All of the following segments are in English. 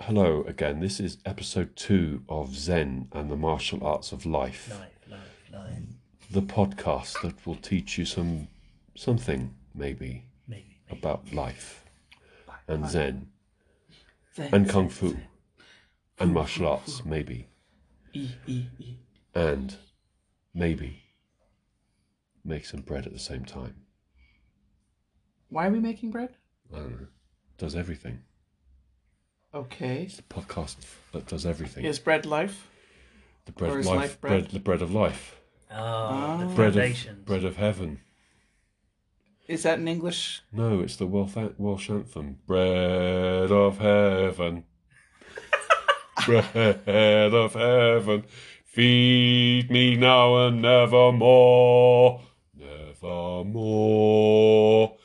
Hello again. This is episode two of Zen and the Martial Arts of Life, Life, life, life. the podcast that will teach you some something maybe Maybe. about life and Zen Zen, and Zen, Kung Fu Zen. and martial arts maybe E, E, E. and maybe make some bread at the same time. Why are we making bread? I don't know. Does everything. Okay. It's a podcast that does everything. Is bread life? The bread or of life, life bread? the bread of life, Oh, the ah. bread foundations. of bread of heaven. Is that in English? No, it's the Welsh, Welsh anthem. Bread of heaven. Bread of heaven. Feed me now and nevermore. Nevermore.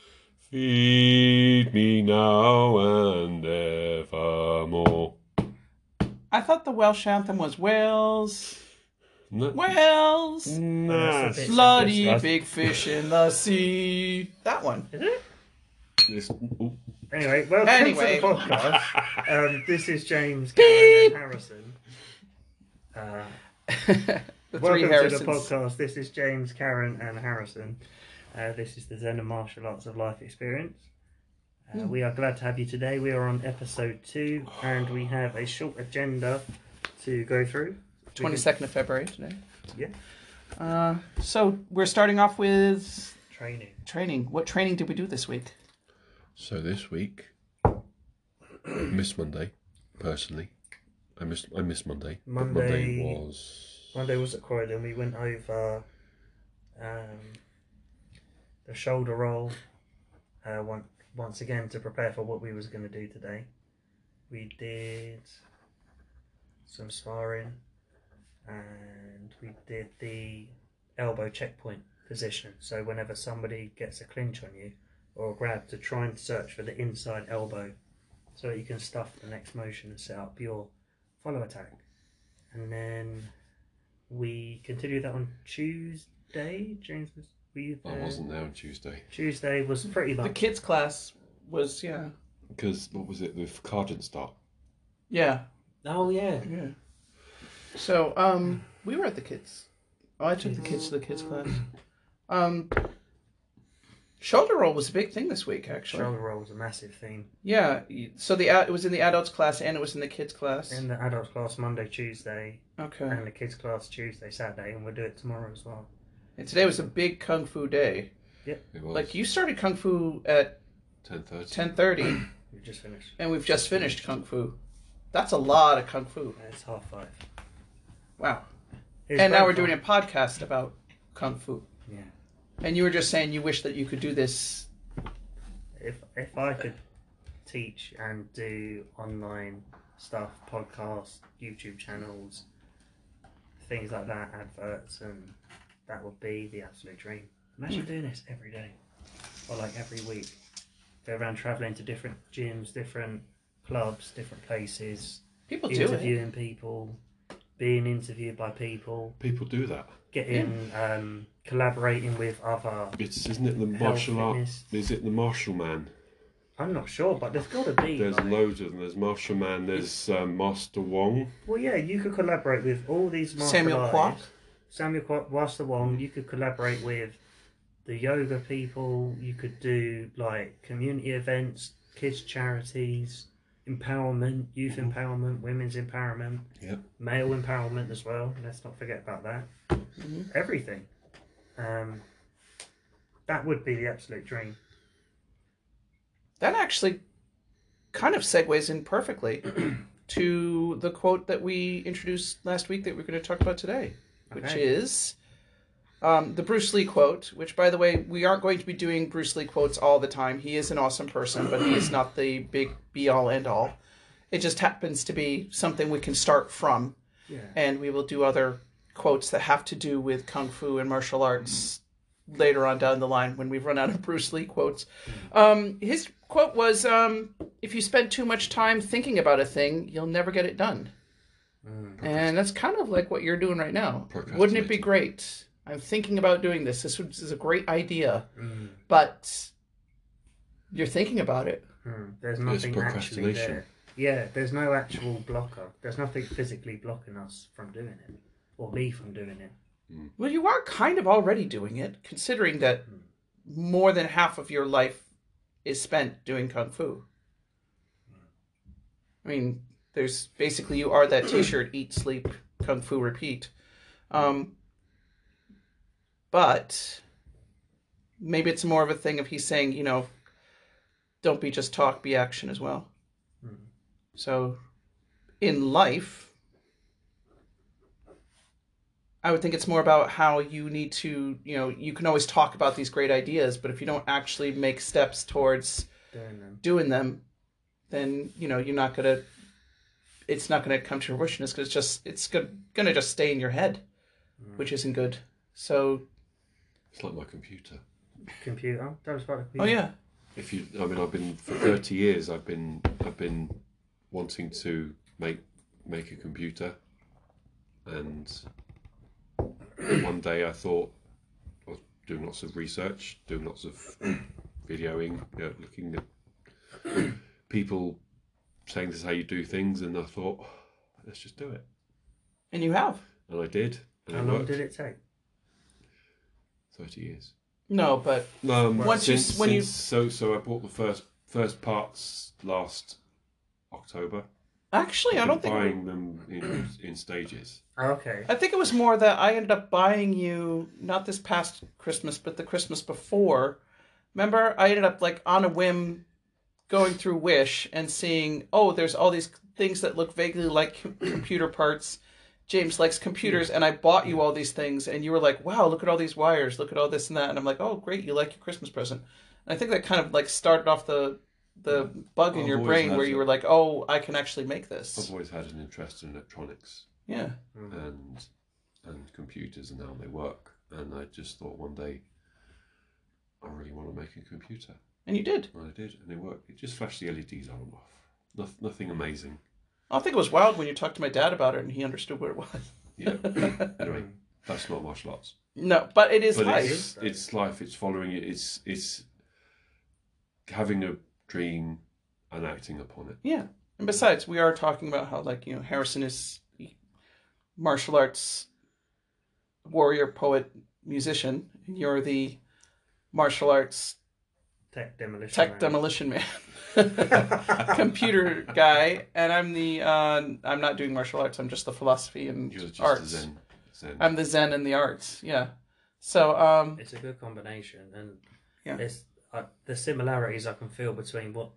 Feed me now and evermore. I thought the Welsh anthem was Wales. No, Wales. nah, That's a bit- Bloody That's- big fish in the sea. That one. Is it? it's- ooh, Anyway, welcome Anyway. to the podcast. um, this is James Karen and Harrison. Uh, the three welcome to the podcast. This is James, Karen, and Harrison. Uh, this is the Zen and Martial Arts of Life experience. Uh, Hmm. We are glad to have you today. We are on episode two, and we have a short agenda to go through. 22nd of February today. Yeah. Uh, so we're starting off with Training. training. What training did we do this week? So this week, miss Monday, personally. I missed I missed Monday. Monday- Monday was Monday was at Croydon. We went over um, the shoulder roll uh, one, once again to prepare for what we was going to do today. We did some sparring and we did the elbow checkpoint position. So whenever somebody gets a clinch on you or a grab, to try and search for the inside elbow so that you can stuff the next motion and set up your follow attack. And then we continue that on Tuesday. James was were you I wasn't there on Tuesday Tuesday was pretty much. The kids class was yeah. because what was it? The car didn't start. Yeah. Oh yeah. Yeah. So, um, we were at the kids. Oh, I took the kids to the kids class. Um, shoulder roll was a big thing this week, actually. Shoulder roll was a massive theme Yeah. So the ad- it was in the adults class and it was in the kids class. in the adults class Monday, Tuesday, Okay. and the kids class Tuesday, Saturday, and we'll do it tomorrow as well. And today was a big kung fu day. It was Like you started kung fu at ten thirty. ten thirty, We just finished. and we've just finished kung fu. That's a lot of kung fu. It's half five. Wow. It's and now we're doing a podcast about kung fu. Yeah. And you were just saying you wish that you could do this. If if I could teach and do online stuff, podcasts, YouTube channels, things like that, adverts, and that would be the absolute dream. Imagine doing this every day, or like every week. Go around traveling to different gyms, different clubs, different places, People do it. interviewing people, being interviewed by people, People do that. getting um, collaborating with other. It's isn't it the Health, martial art? fitness. Is it the martial man? I'm not sure, but there's got to be. There's like- loads of them. There's martial man. There's um, Master Wong. Well, yeah, you could collaborate with all these martial Samuel Kwok. artists. Samuel Kwok, Master Wong. You could collaborate with the yoga people. You could do like community events, kids charities, empowerment, youth empowerment, women's empowerment, Yep. male empowerment as well. Let's not forget about that. Mhm. Everything. Um, that would be the absolute dream. That actually kind of segues in perfectly to the quote that we introduced last week that we're going to talk about today, which Okay. is um, the Bruce Lee quote. Which, by the way, we aren't going to be doing Bruce Lee quotes all the time. He is an awesome person, but he is not the big be all end all. It just happens to be something we can start from, Yeah. and we will do other quotes that have to do with kung fu and martial arts later on down the line when we've run out of Bruce Lee quotes. Um, his quote was, um, "If you spend too much time thinking about a thing, you'll never get it done." Mm. And that's kind of like what you're doing right now. Wouldn't it be great? I'm thinking about doing this. This is a great idea, Mm. but you're thinking about it. Mm. There's There's nothing actually procrastination. there. Yeah, there's no actual blocker. There's nothing physically blocking us from doing it, or me from doing it. Well, you are kind of already doing it, considering that more than half of your life is spent doing kung fu. I mean, there's basically you are that T-shirt: eat, sleep, kung fu, repeat. Um, but maybe it's more of a thing of he's saying, you know, don't be just talk, be action as well. So, in life, I would think it's more about how you need to, you know, you can always talk about these great ideas, but if you don't actually make steps towards Doing them. doing them, then you know you're not gonna. It's not gonna come to fruition. It's gonna just it's gonna gonna just stay in your head, which isn't good. So, It's like my computer. Computer. Tell us about the oh yeah, If you, I mean, I've been for thirty years. I've been, I've been wanting to make make a computer, and one day I thought I was doing lots of research, doing lots of videoing, you know, looking at people saying this is how you do things, and I thought, let's just do it, and you have and I did, and How long worked. did it take? Thirty years. no, but Um, Once you- since, when you- so so I bought the first first parts last October. actually, I I've don't been think buying them in in stages. Oh, okay. I think it was more that I ended up buying you not this past Christmas, but the Christmas before. Remember, I ended up like on a whim going through Wish and seeing, oh, there's all these things that look vaguely like com- computer parts. James likes computers, and I bought you all these things, and you were like, "Wow, look at all these wires, look at all this and that," and I'm like, "Oh, great, you like your Christmas present." And I think that kind of like started off the the bug in I've your brain where you it. were like, "Oh, I can actually make this." I've always had an interest in electronics Yeah. Mm-hmm. and and computers and how they work, and I just thought one day I really want to make a computer, And you did. I did, and it worked. It just flashed the LEDs on and off. Noth- nothing amazing. I think it was wild when you talked to my dad about it and he understood what it was. Yeah. anyway, that's not martial arts. No, but it is but life. it's it's life. It's following it. It's it's having a dream and acting upon it. Yeah. And besides, we are talking about how, like, you know, Harrison is martial arts warrior, poet, musician, and you're the martial arts Tech demolition. tech man. demolition man. computer guy and i'm the uh i'm not doing martial arts i'm just the philosophy and just arts zen. zen. i'm the zen and the arts yeah so um It's a good combination, and Yeah. it's uh, the similarities I can feel between what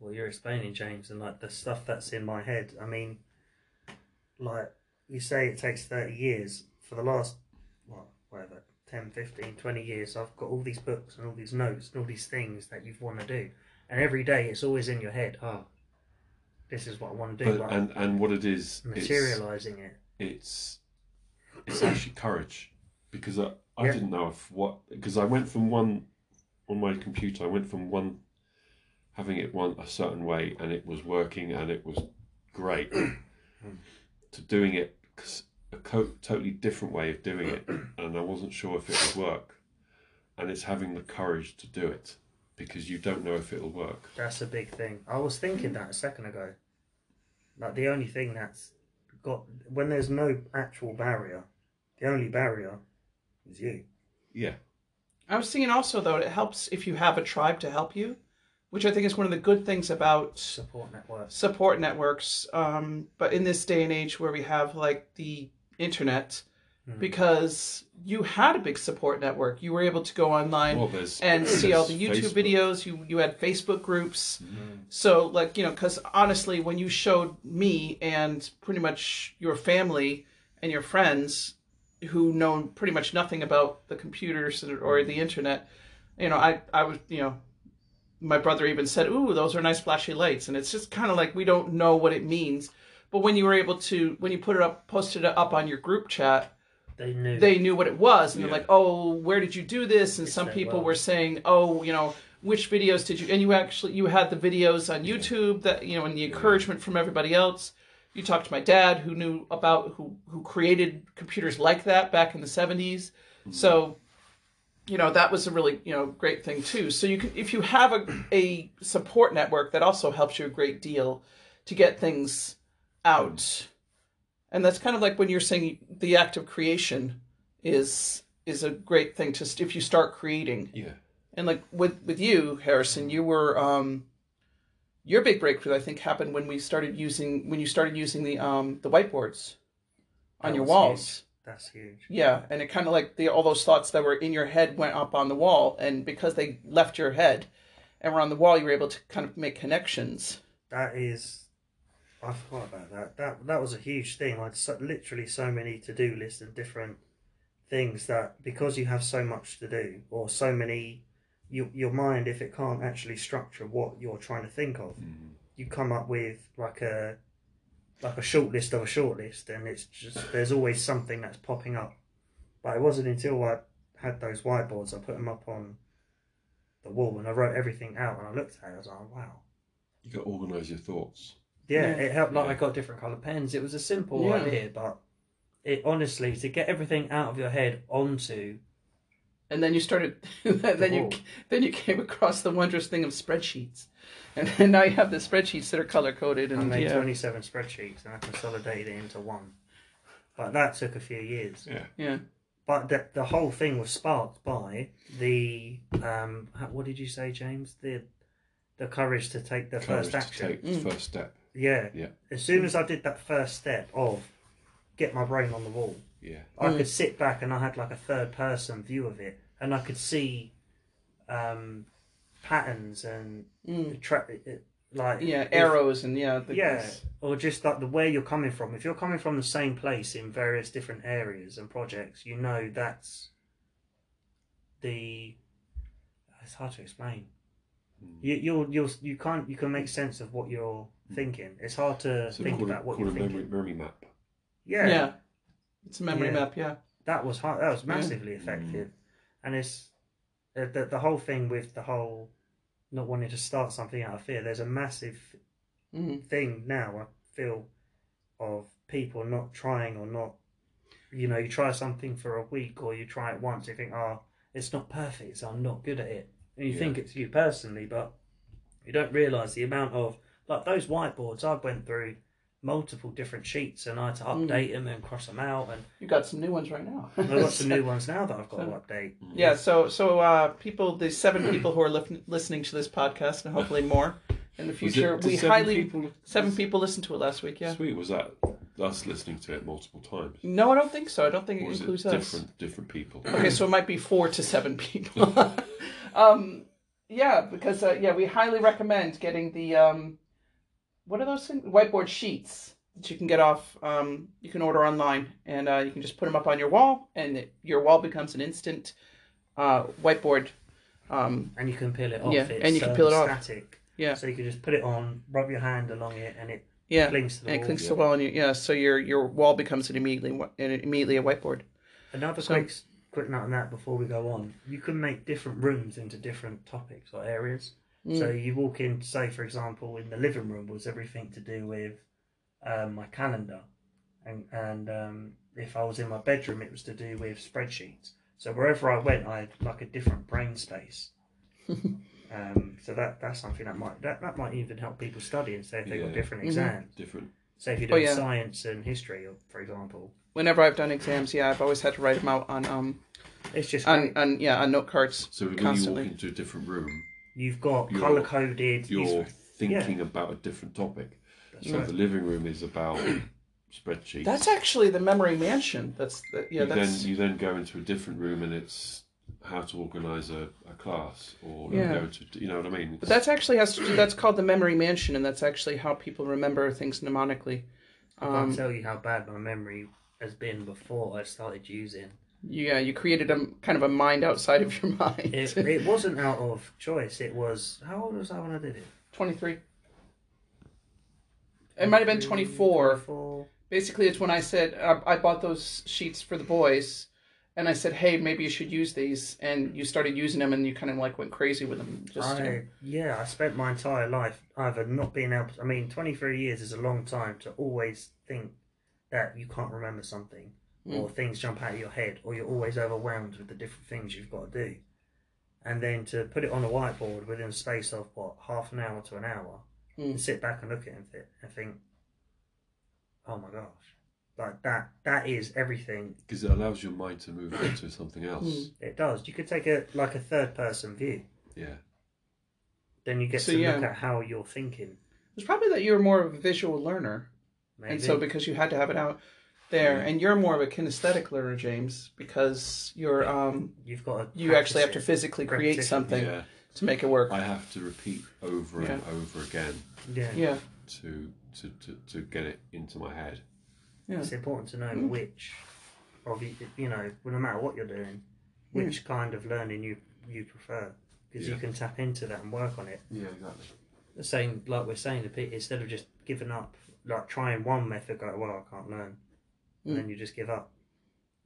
what you're explaining, James, and like the stuff that's in my head. I mean, like you say, it takes thirty years. For the last what, whatever, 10, 15, 20 years, I've got all these books and all these notes and all these things that you've want to do, and every day it's always in your head. Oh, this is what I want to do. but, and and what it is, materializing it. it's it's actually courage because I, I Yeah. didn't know if what because I went from one on my computer I went from one having it one a certain way and it was working and it was great to doing it 'cause a co- totally different way of doing it and I wasn't sure if it would work and it's having the courage to do it because you don't know if it'll work That's a big thing. I was thinking that a second ago. Like the only thing that's got when there's no actual barrier, the only barrier is you. yeah I was thinking also though it helps if you have a tribe to help you, which I think is one of the good things about Support network. support networks. Um, but in this day and age where we have like the internet, Mhm. because you had a big support network, you were able to go online well there's and see all the YouTube Facebook. videos. You you had Facebook groups. Mm-hmm. So like you know, because honestly, when you showed me and pretty much your family and your friends who know pretty much nothing about the computers or the internet, you know, I I was you know. My brother even said, "Ooh, those are nice flashy lights," and it's just kind of like we don't know what it means. But when you were able to, when you put it up, posted it up on your group chat, They knew. they knew what it was and Yeah. they're like oh where did you do this? And It's some people well. were saying oh you know which videos did you and you actually you had the videos on youtube that you know and the encouragement from everybody else. You talked to my dad who knew about who who created computers like that back in the 70s mm-hmm. so you know that was a really you know great thing too. So you can if you have a, a support network that also helps you a great deal to get things out. And that's kind of like when you're saying the act of creation is is a great thing to st- if you start creating. Yeah. And like with with you, Harrison, you were um your big breakthrough I think happened when we started using when you started using the um the whiteboards on That your was walls. That's huge. Yeah, and it kind of like the all those thoughts that were in your head went up on the wall, and because they left your head and were on the wall, you were able to kind of make connections. That is, I forgot about that. That that was a huge thing. I had so, literally so many to do lists and different things that because you have so much to do or so many, you, your mind if it can't actually structure what you're trying to think of, Mm. you come up with like a like a short list of a short list, and it's just there's always something that's popping up. But it wasn't until I had those whiteboards, I put them up on the wall, and I wrote everything out, and I looked at it, I was like, wow. You got to organise your thoughts. Yeah, Yeah. it helped. Like Yeah. I got different colour pens. It was a simple Yeah. idea, but it honestly to get everything out of your head onto And then you started. then you wall. then you came across the wondrous thing of spreadsheets, and, and now you have the spreadsheets that are color coded. And I And made yeah, twenty seven spreadsheets and I consolidated it into one. But that took a few years. Yeah. yeah, But the the whole thing was sparked by the um what did you say, James? The the courage to take the Courage first to action. take Mm. the first step. Yeah. Yeah. As soon as I did that first step of get my brain on the wall, Yeah. I Mm. could sit back and I had like a third person view of it, and I could see um, patterns and mm, tra- it, like yeah, if- arrows and yeah, the, yeah, or just like the where you're coming from. If you're coming from the same place in various different areas and projects, you know that's the. It's hard to explain. Mm. You you'll you'll you can't you can make sense of what you're Hmm. thinking. It's hard to So think about it, what call you're a memory, thinking. memory map. yeah, Yeah, It's a memory Yeah. map. Yeah, that was hard. That was Yeah. massively effective, hmm. and it's the, the the whole thing with the whole not wanting to start something out of fear. There's a massive mm, thing now. I feel of people not trying or not. You know, you try something for a week or you try it once. You think, oh, it's not perfect, so I'm not good at it. And you Yeah. think it's you personally, but you don't realise the amount of like those whiteboards. I went through multiple different sheets and I had to Mm. update them and cross them out and you got some new ones right now. I've got some new ones now that I've got to update. Mm. Yeah, so so uh, people, the seven people who are lif- listening to this podcast, and hopefully more in the Was it- future, we seven highly people- seven people listened to it last week. Yeah. Sweet. Was that us listening to it multiple times? No, I don't think so. I don't think Or it was it includes us. different different people? Okay, so it might be four to seven people. um, yeah, because uh, yeah, we highly recommend getting the um, what are those things? Whiteboard sheets that you can get off. Um, you can order online, and uh, you can just put them up on your wall, and it, your wall becomes an instant uh, whiteboard. Um, And you can peel it off. Yeah, it's, and you can um, peel it off. Static. Yeah. So you can just put it on, rub your hand along it, and it yeah, clings to the and it clings to the wall, and you, yeah, so your your wall becomes an immediately an immediately a whiteboard. Another So- quick quick note on that before we go on. You can make different rooms into different topics or areas. Mm. So you walk in, say for example, in the living room was everything to do with um, my calendar, and and um, if I was in my bedroom, it was to do with spreadsheets. So wherever I went, I had like a different brain space. um, so that that's something that might that, that might even help people study and say if they've got Yeah. different Mhm. exams. Different. Say if you're Oh, doing yeah. science and history, for example, Whenever I've done exams, yeah, I've always had to write them out on um it's just on, great. on yeah on note cards. So when Constantly. you walk into a different room, You've got You're- color coded. you're thinking about a different topic. That's So right. the living room is about spreadsheets. That's actually the memory mansion. That's the, yeah. you That's then you then go into a different room and it's how to organise a, a class or you Yeah. go to you know what I mean. but that's actually has to do. That's called the memory mansion, and that's actually how people remember things mnemonically. I can't Um, tell you how bad my memory has been before I started using. Yeah, you created a kind of a mind outside of your mind. It, it wasn't out of choice. It was how old was I when I did it? Twenty three. It might have been 24. 24. Basically, it's when I said uh, I bought those sheets for the boys, and I said, "Hey, maybe you should use these," and you started using them, and you kind of like went crazy with them. Just you know. I, yeah, I spent my entire life either not being able. To, I mean, twenty three years is a long time to always think that you can't remember something, or things jump out of your head, or you're always overwhelmed with the different things you've got to do, and then to put it on a whiteboard within a space of what half an hour to an hour, Mm. and sit back and look at it and think, oh my gosh, like that. That is everything. Because it allows your mind to move on to something else. Mm. It does. You could take a like a third person view. Yeah. Then you get So, to yeah. look at how you're thinking. It's probably that you're more of a visual learner, Maybe. and so because you had to have it out there, and you're more of a kinesthetic learner, James, because you're um you've got to. you actually have to physically create Repetition. something Yeah. to make it work. I have to repeat over and over again. Yeah. Yeah, to, to, to, to get it into my head. yeah, It's important to know Mm. which, of you, you know, no matter what you're doing, which kind of learning you you prefer, because you can tap into that and work on it. Yeah, exactly. The same, like we're saying, the pe- instead of just giving up, like trying one method, go well, I can't learn, and Mm. then you just give up.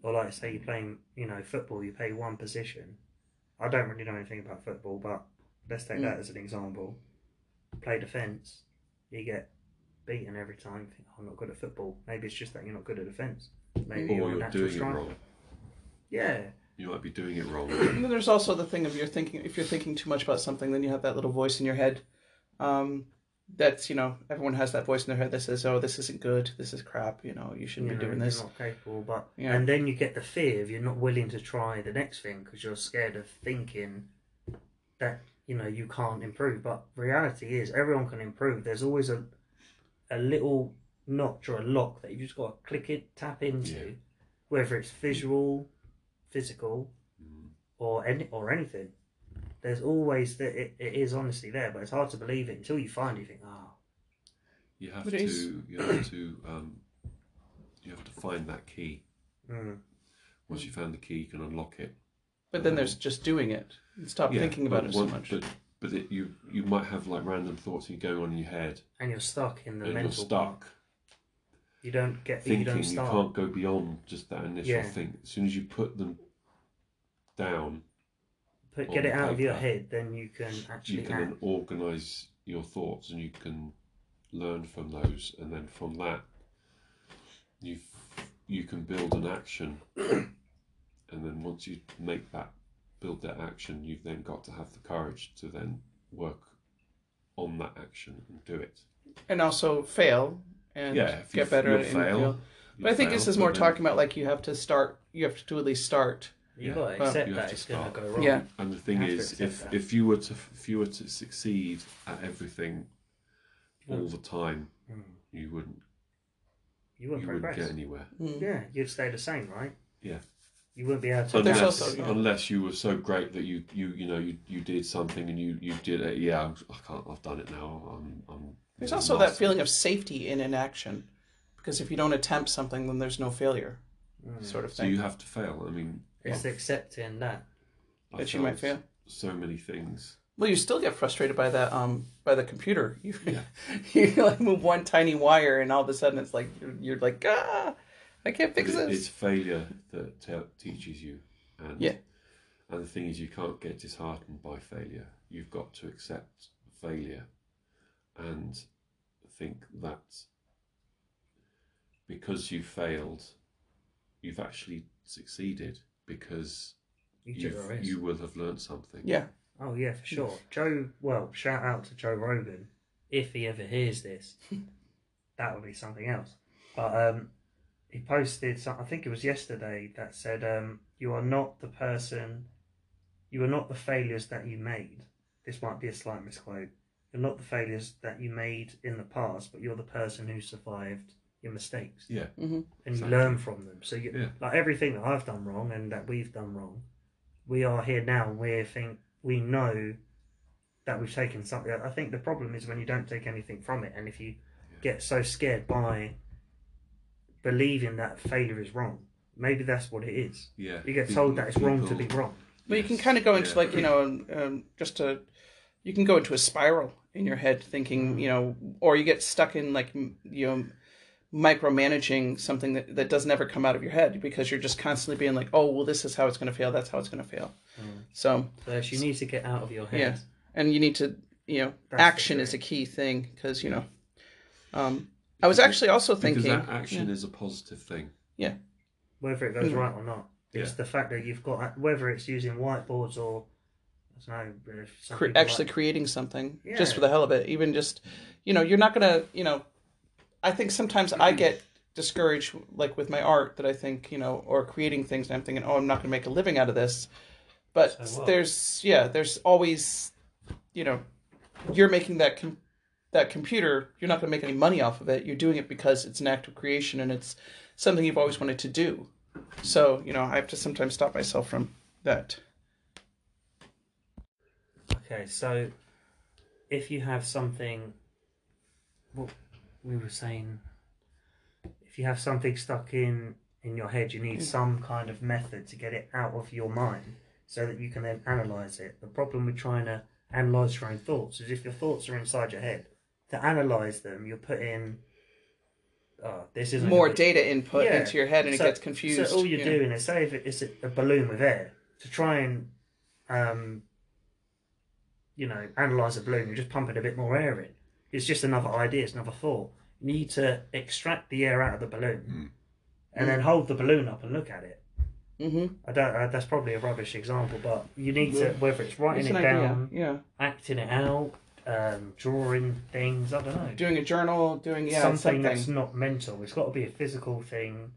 Or like say you're playing, you know, football, you play one position. I don't really know anything about football, but let's take Mm. that as an example. Play defence, you get beaten every time. You think, "Oh, I'm not good at football. Maybe it's just that you're not good at defence. Maybe Or you're you're natural doing it wrong. Yeah, You might be doing it wrong. And then there's also the thing of you're thinking if you're thinking too much about something, then you have that little voice in your head. Um, that's you know everyone has that voice in their head that says, "Oh, this isn't good. This is crap. You know, you shouldn't you be know, doing you're this." not capable, but Yeah. and then you get the fear of you're not willing to try the next thing because you're scared of thinking that you know you can't improve. But reality is everyone can improve. There's always a a little notch or a lock that you just got to click it, tap into, Yeah. whether it's visual, physical, Mm. or any or anything. There's always that it, it is honestly there, but it's hard to believe it until you find it. You think, oh, You have But it to. You have to. Um, you have to find that key. mm, Once you found the key, you can unlock it. But then there's just doing it. Stop Yeah, thinking about but it so one- much. But but it, you you might have like random thoughts going on in your head, and you're stuck in the and you're mental. stuck You don't get. you thinking. don't You, start. can't go beyond just that initial Yeah. thing. As soon as you put them down, put get it out of your head, then you can actually you can act. organize your thoughts, and you can learn from those, and then from that, you you can build an action, and then once you make that build that action, you've then got to have the courage to then work on that action and do it. and also fail and Yeah, if you get better at it. fail, But I think fail, this is more talking about like you have to start. You have to at least start. You Yeah. got to Well, accept you have that to it's going to start. go wrong. Yeah. And the thing is, if that. if you were to if you were to succeed at everything all the time, Mm. you wouldn't You wouldn't you wouldn't get anywhere. Mm. Yeah, you'd stay the same, right? Yeah. You wouldn't be able to. But unless, also- yeah. unless you were so great that you you you know you, you did something and you you did it. Yeah, I'm- I can't. I've done it now. I'm. I'm There's I'm also that feeling of safety in inaction, because if you don't attempt something, then there's no failure, Mm. sort of thing. So you have to fail. I mean, It's accepting that. I That you might fail. So many things. Well, you still get frustrated by that um by the computer. You Yeah. you like move one tiny wire, and all of a sudden it's like you're, you're like ah, I can't But fix it- this. it's failure that te- teaches you. And, Yeah. And the thing is, you can't get disheartened by failure. You've got to accept failure and think that because you failed, you've actually succeeded because You took you've, a risk. you will have learned something. Yeah, Oh yeah, for sure. Joe. Well, shout out to Joe Rogan if he ever hears this. that would be something else. But um, he posted. Some, I think it was yesterday that said, um, "You are not the person. You are not the failures that you made. This might be a slight misquote. You're not the failures that you made in the past, but you're the person who survived your mistakes. Yeah. hmm and you Exactly. learn from them. So you Yeah. like everything that I've done wrong and that we've done wrong. We are here now. and We think we know that we've taken something. I think the problem is when you don't take anything from it, and if you get so scared by believing that failure is wrong, maybe that's what it is. Yeah. You get People- told that it's wrong to be people- wrong. But you can kind of go into Yeah. like you know um, um, just to you can go into a spiral in your head thinking you know or you get stuck in like you know micromanaging something that, that doesn't ever come out of your head because you're just constantly being like oh well this is how it's going to fail that's how it's going to fail Mm. so So if you need to get out of your head. Yeah. and you need to you know That's action is a key thing because you know um i was actually also Because thinking that action is a positive thing. Yeah. Whether it goes Mm. right or not. It's Yeah. the fact that you've got whether it's using whiteboards or I don't know. Cre- actually like- creating something just for the hell of it. Even just, you know, you're not gonna, you know, I think sometimes I get discouraged, like with my art, that I think, you know, or creating things, and I'm thinking, oh, I'm not gonna make a living out of this. But So there's, yeah, there's always, you know, you're making that com- that computer. You're not gonna make any money off of it. You're doing it because it's an act of creation and it's something you've always wanted to do. So, you know, I have to sometimes stop myself from that. Okay, so if you have something, what we were saying, if you have something stuck in in your head, you need some kind of method to get it out of your mind, so that you can then analyze it. The problem with trying to analyze your own thoughts is if your thoughts are inside your head, to analyze them, you're putting. Oh, this is More data input Yeah. into your head and it gets confused. So all you're yeah. doing is say if it is a balloon with air to try and, um, you know, analyze a balloon. You're just pumping a bit more air in. It's just another idea. It's another thought. You need to extract the air out of the balloon, Mm. and then hold the balloon up and look at it. Mm-hmm. I don't. Uh, that's probably a rubbish example, but you need to whether it's writing It's it an down, idea. Yeah. acting it out, um, drawing things. I don't know. Doing a journal, doing yeah, something, something. that's not mental. It's got to be a physical thing.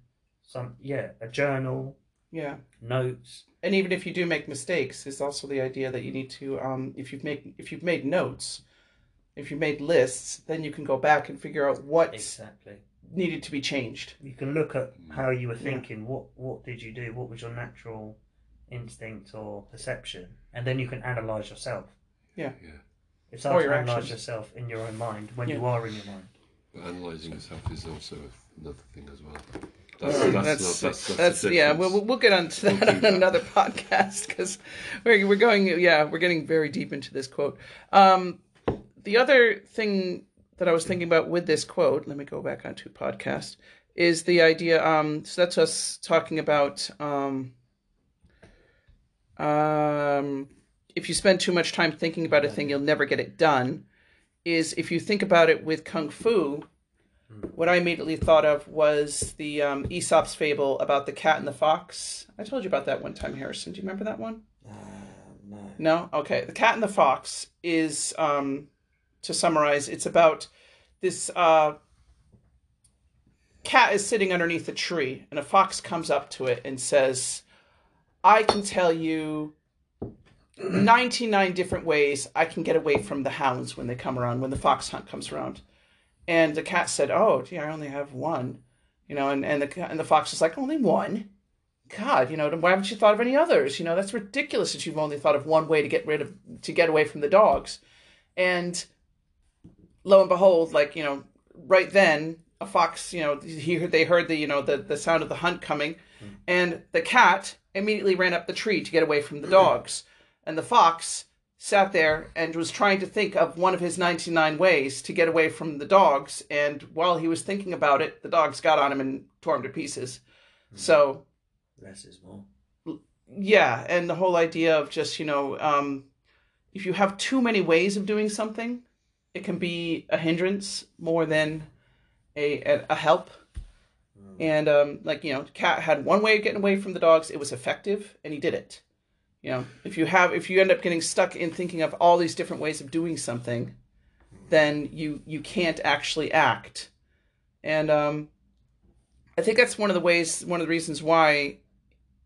Some yeah, a journal, Yeah. notes. And even if you do make mistakes, it's also the idea that you need to um if you've made if you've made notes, if you've made lists, then you can go back and figure out what Exactly. needed to be changed. You can look at how you were thinking. What what did you do? What was your natural instinct or perception? And then you can analyze yourself. Yeah. Yeah. It's Or hard to analyze yourself in your own mind when Yeah. you are in your mind. But analysing yourself is also another thing as well. That's That's, that's, that's, not, that's, that's, the yeah. difference. We'll, we'll get onto that We'll on that. another podcast because we're we're going yeah we're getting very deep into this quote. Um, the other thing that I was thinking about with this quote, let me go back onto podcast, is the idea. Um, so that's us talking about um, um, if you spend too much time thinking about a thing, you'll never get it done. Is if you think about it with kung fu, what I immediately thought of was the um, Aesop's fable about the cat and the fox. I told you about that one time, Harrison. Do you remember that one? Uh, no. No? Okay. The Cat and the Fox is, um, to summarize, it's about this uh, cat is sitting underneath a tree, and a fox comes up to it and says, I can tell you 99 different ways I can get away from the hounds when they come around, when the fox hunt comes around. And the cat said, Oh, gee, I only have one. You know, and, and the and the fox is like, Only one? God, you know, why haven't you thought of any others? You know, that's ridiculous that you've only thought of one way to get rid of to get away from the dogs. And lo and behold, like, you know, right then a fox, you know, he heard, they heard the, you know, the, the sound of the hunt coming and the cat immediately ran up the tree to get away from the dogs. And the fox sat there and was trying to think of one of his 99 ways to get away from the dogs. And while he was thinking about it, the dogs got on him and tore him to pieces. So, Less is more. yeah, and the whole idea of just, you know, um, if you have too many ways of doing something, it can be a hindrance more than a, a, a help. And um, like you know, Cat had one way of getting away from the dogs. It was effective, and he did it. You know, if you have, if you end up getting stuck in thinking of all these different ways of doing something, then you you can't actually act. And um, I think that's one of the ways, one of the reasons why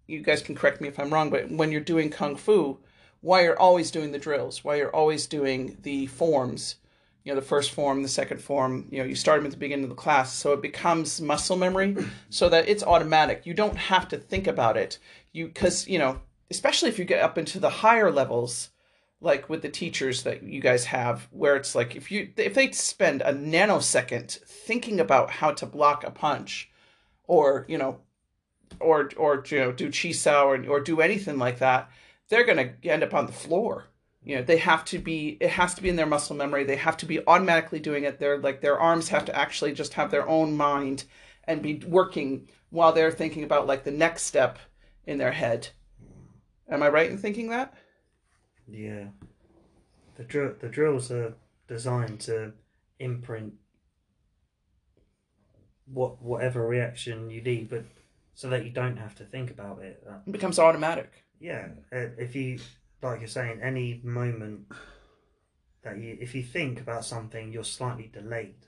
you guys can correct me if I'm wrong, but when you're doing kung fu, why you're always doing the drills, why you're always doing the forms, you know, the first form, the second form, you know, you start them at the beginning of the class, so it becomes muscle memory, so that it's automatic. You don't have to think about it. You because you know, especially if you get up into the higher levels, like with the teachers that you guys have, where it's like if you if they spend a nanosecond thinking about how to block a punch, or you know or or you know do chisao or or do anything like that, they're gonna end up on the floor. You know, they have to be. It has to be in their muscle memory. They have to be automatically doing it. They're like their arms have to actually just have their own mind and be working while they're thinking about like the next step in their head. Am I right in thinking that? Yeah. The drill the drills are designed to imprint what whatever reaction you need, but so that you don't have to think about it. It becomes automatic. yeah, uh, if you like you're saying, any moment that you, if you think about something, you're slightly delayed.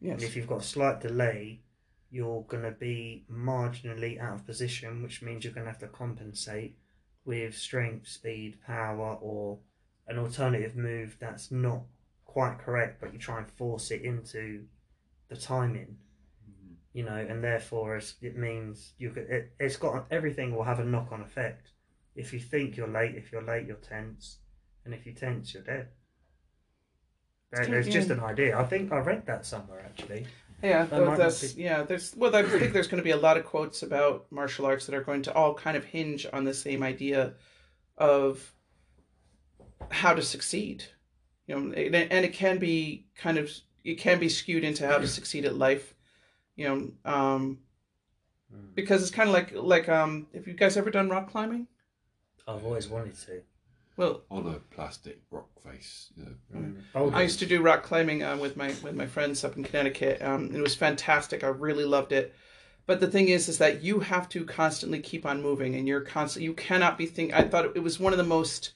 Yes. And if you've got a slight delay, you're going to be marginally out of position, which means you're going to have to compensate with strength, speed, power, or an alternative move that's not quite correct, but you try and force it into the timing. Mm-hmm. You know, and therefore it's, it means you could. It, it's got everything will have a knock on effect. If you think you're late, if you're late, you're tense, and if you tense, you're dead. There- It's There's just an idea. I think I read that somewhere actually. Yeah, That well, might not that's be- yeah. There's well, I think there's going to be a lot of quotes about martial arts that are going to all kind of hinge on the same idea of how to succeed. You know, and it- and it can be kind of it can be skewed into how to succeed at life. You know, um, because it's kind of like like um, have you guys ever done rock climbing? I've always wanted to. Well, on a plastic rock face. You know. Boulders. I used to do rock climbing uh, with my with my friends up in Connecticut. Um, it was fantastic. I really loved it. But the thing is, is that you have to constantly keep on moving, and you're constant. You cannot be think. I thought it was one of the most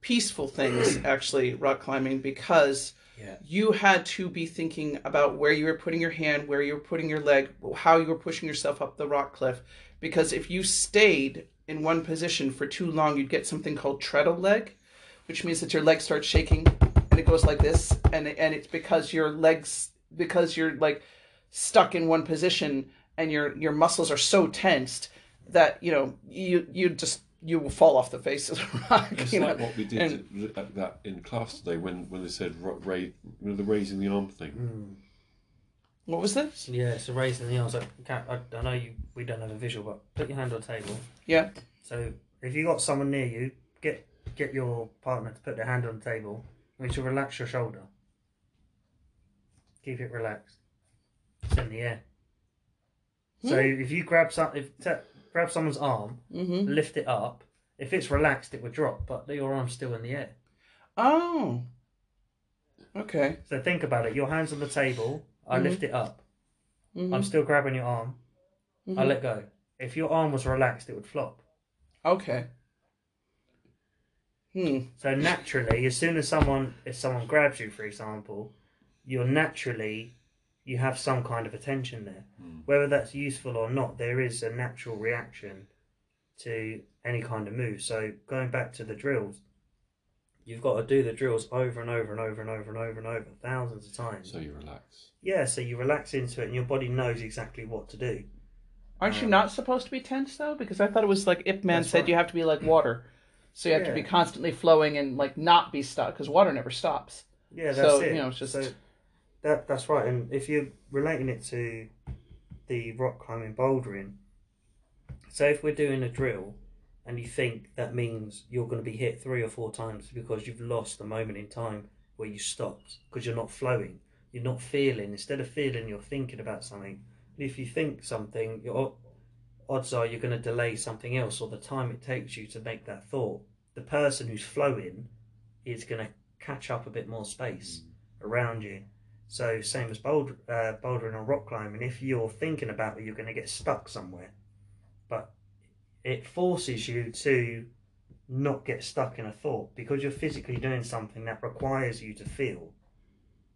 peaceful things actually rock climbing because Yeah. you had to be thinking about where you were putting your hand, where you were putting your leg, how you were pushing yourself up the rock cliff. Because if you stayed in one position for too long, you'd get something called treadle leg, which means that your leg starts shaking and it goes like this, and and it's because your legs because you're like stuck in one position and your your muscles are so tensed that you know you you just you will fall off the face of the rock. It's you know? like what we did and- to- that in class today when, when they said ro- ra- you know, the raising the arm thing. Mm. What was this? Yeah, so raising the arms. I, can't, I, I know you. We don't have a visual, but put your hand on the table. Yeah. So if you got someone near you, get get your partner to put their hand on the table. and to relax your shoulder. Keep it relaxed. It's in the air. So Hmm. if you grab some, if t- grab someone's arm, Mm-hmm. lift it up. If it's relaxed, it would drop, but your arm's still in the air. Oh. Okay. So think about it. Your hand's on the table. I Mhm. lift it up. Mhm. I'm still grabbing your arm. I Mhm. let go. If your arm was relaxed, it would flop. Okay. Hmm. So naturally, as soon as someone if someone grabs you, for example, you're naturally you have some kind of attention there. Mm. Whether that's useful or not, there is a natural reaction to any kind of move. So going back to the drills, you've got to do the drills over and over and over and over and over and over thousands of times. So you relax. Yeah, so you relax into it and your body knows exactly what to do. Aren't you Um, not supposed to be tense though? Because I thought it was like Ip Man said right. you have to be like water, so you have to be constantly flowing and like not be stuck because water never stops. Yeah, that's So, it. you know, it's just- So that that's right. And if you're relating it to the rock climbing bouldering, so if we're doing a drill and you think that means you're going to be hit three or four times because you've lost the moment in time where you stopped because you're not flowing, you're not feeling. Instead of feeling, you're thinking about something. And if you think something, your odds are you're going to delay something else or the time it takes you to make that thought. The person who's flowing is going to catch up a bit more space around you. So same as boulder, uh, bouldering or rock climbing. If you're thinking about it, you're going to get stuck somewhere, but it forces you to not get stuck in a thought because you're physically doing something that requires you to feel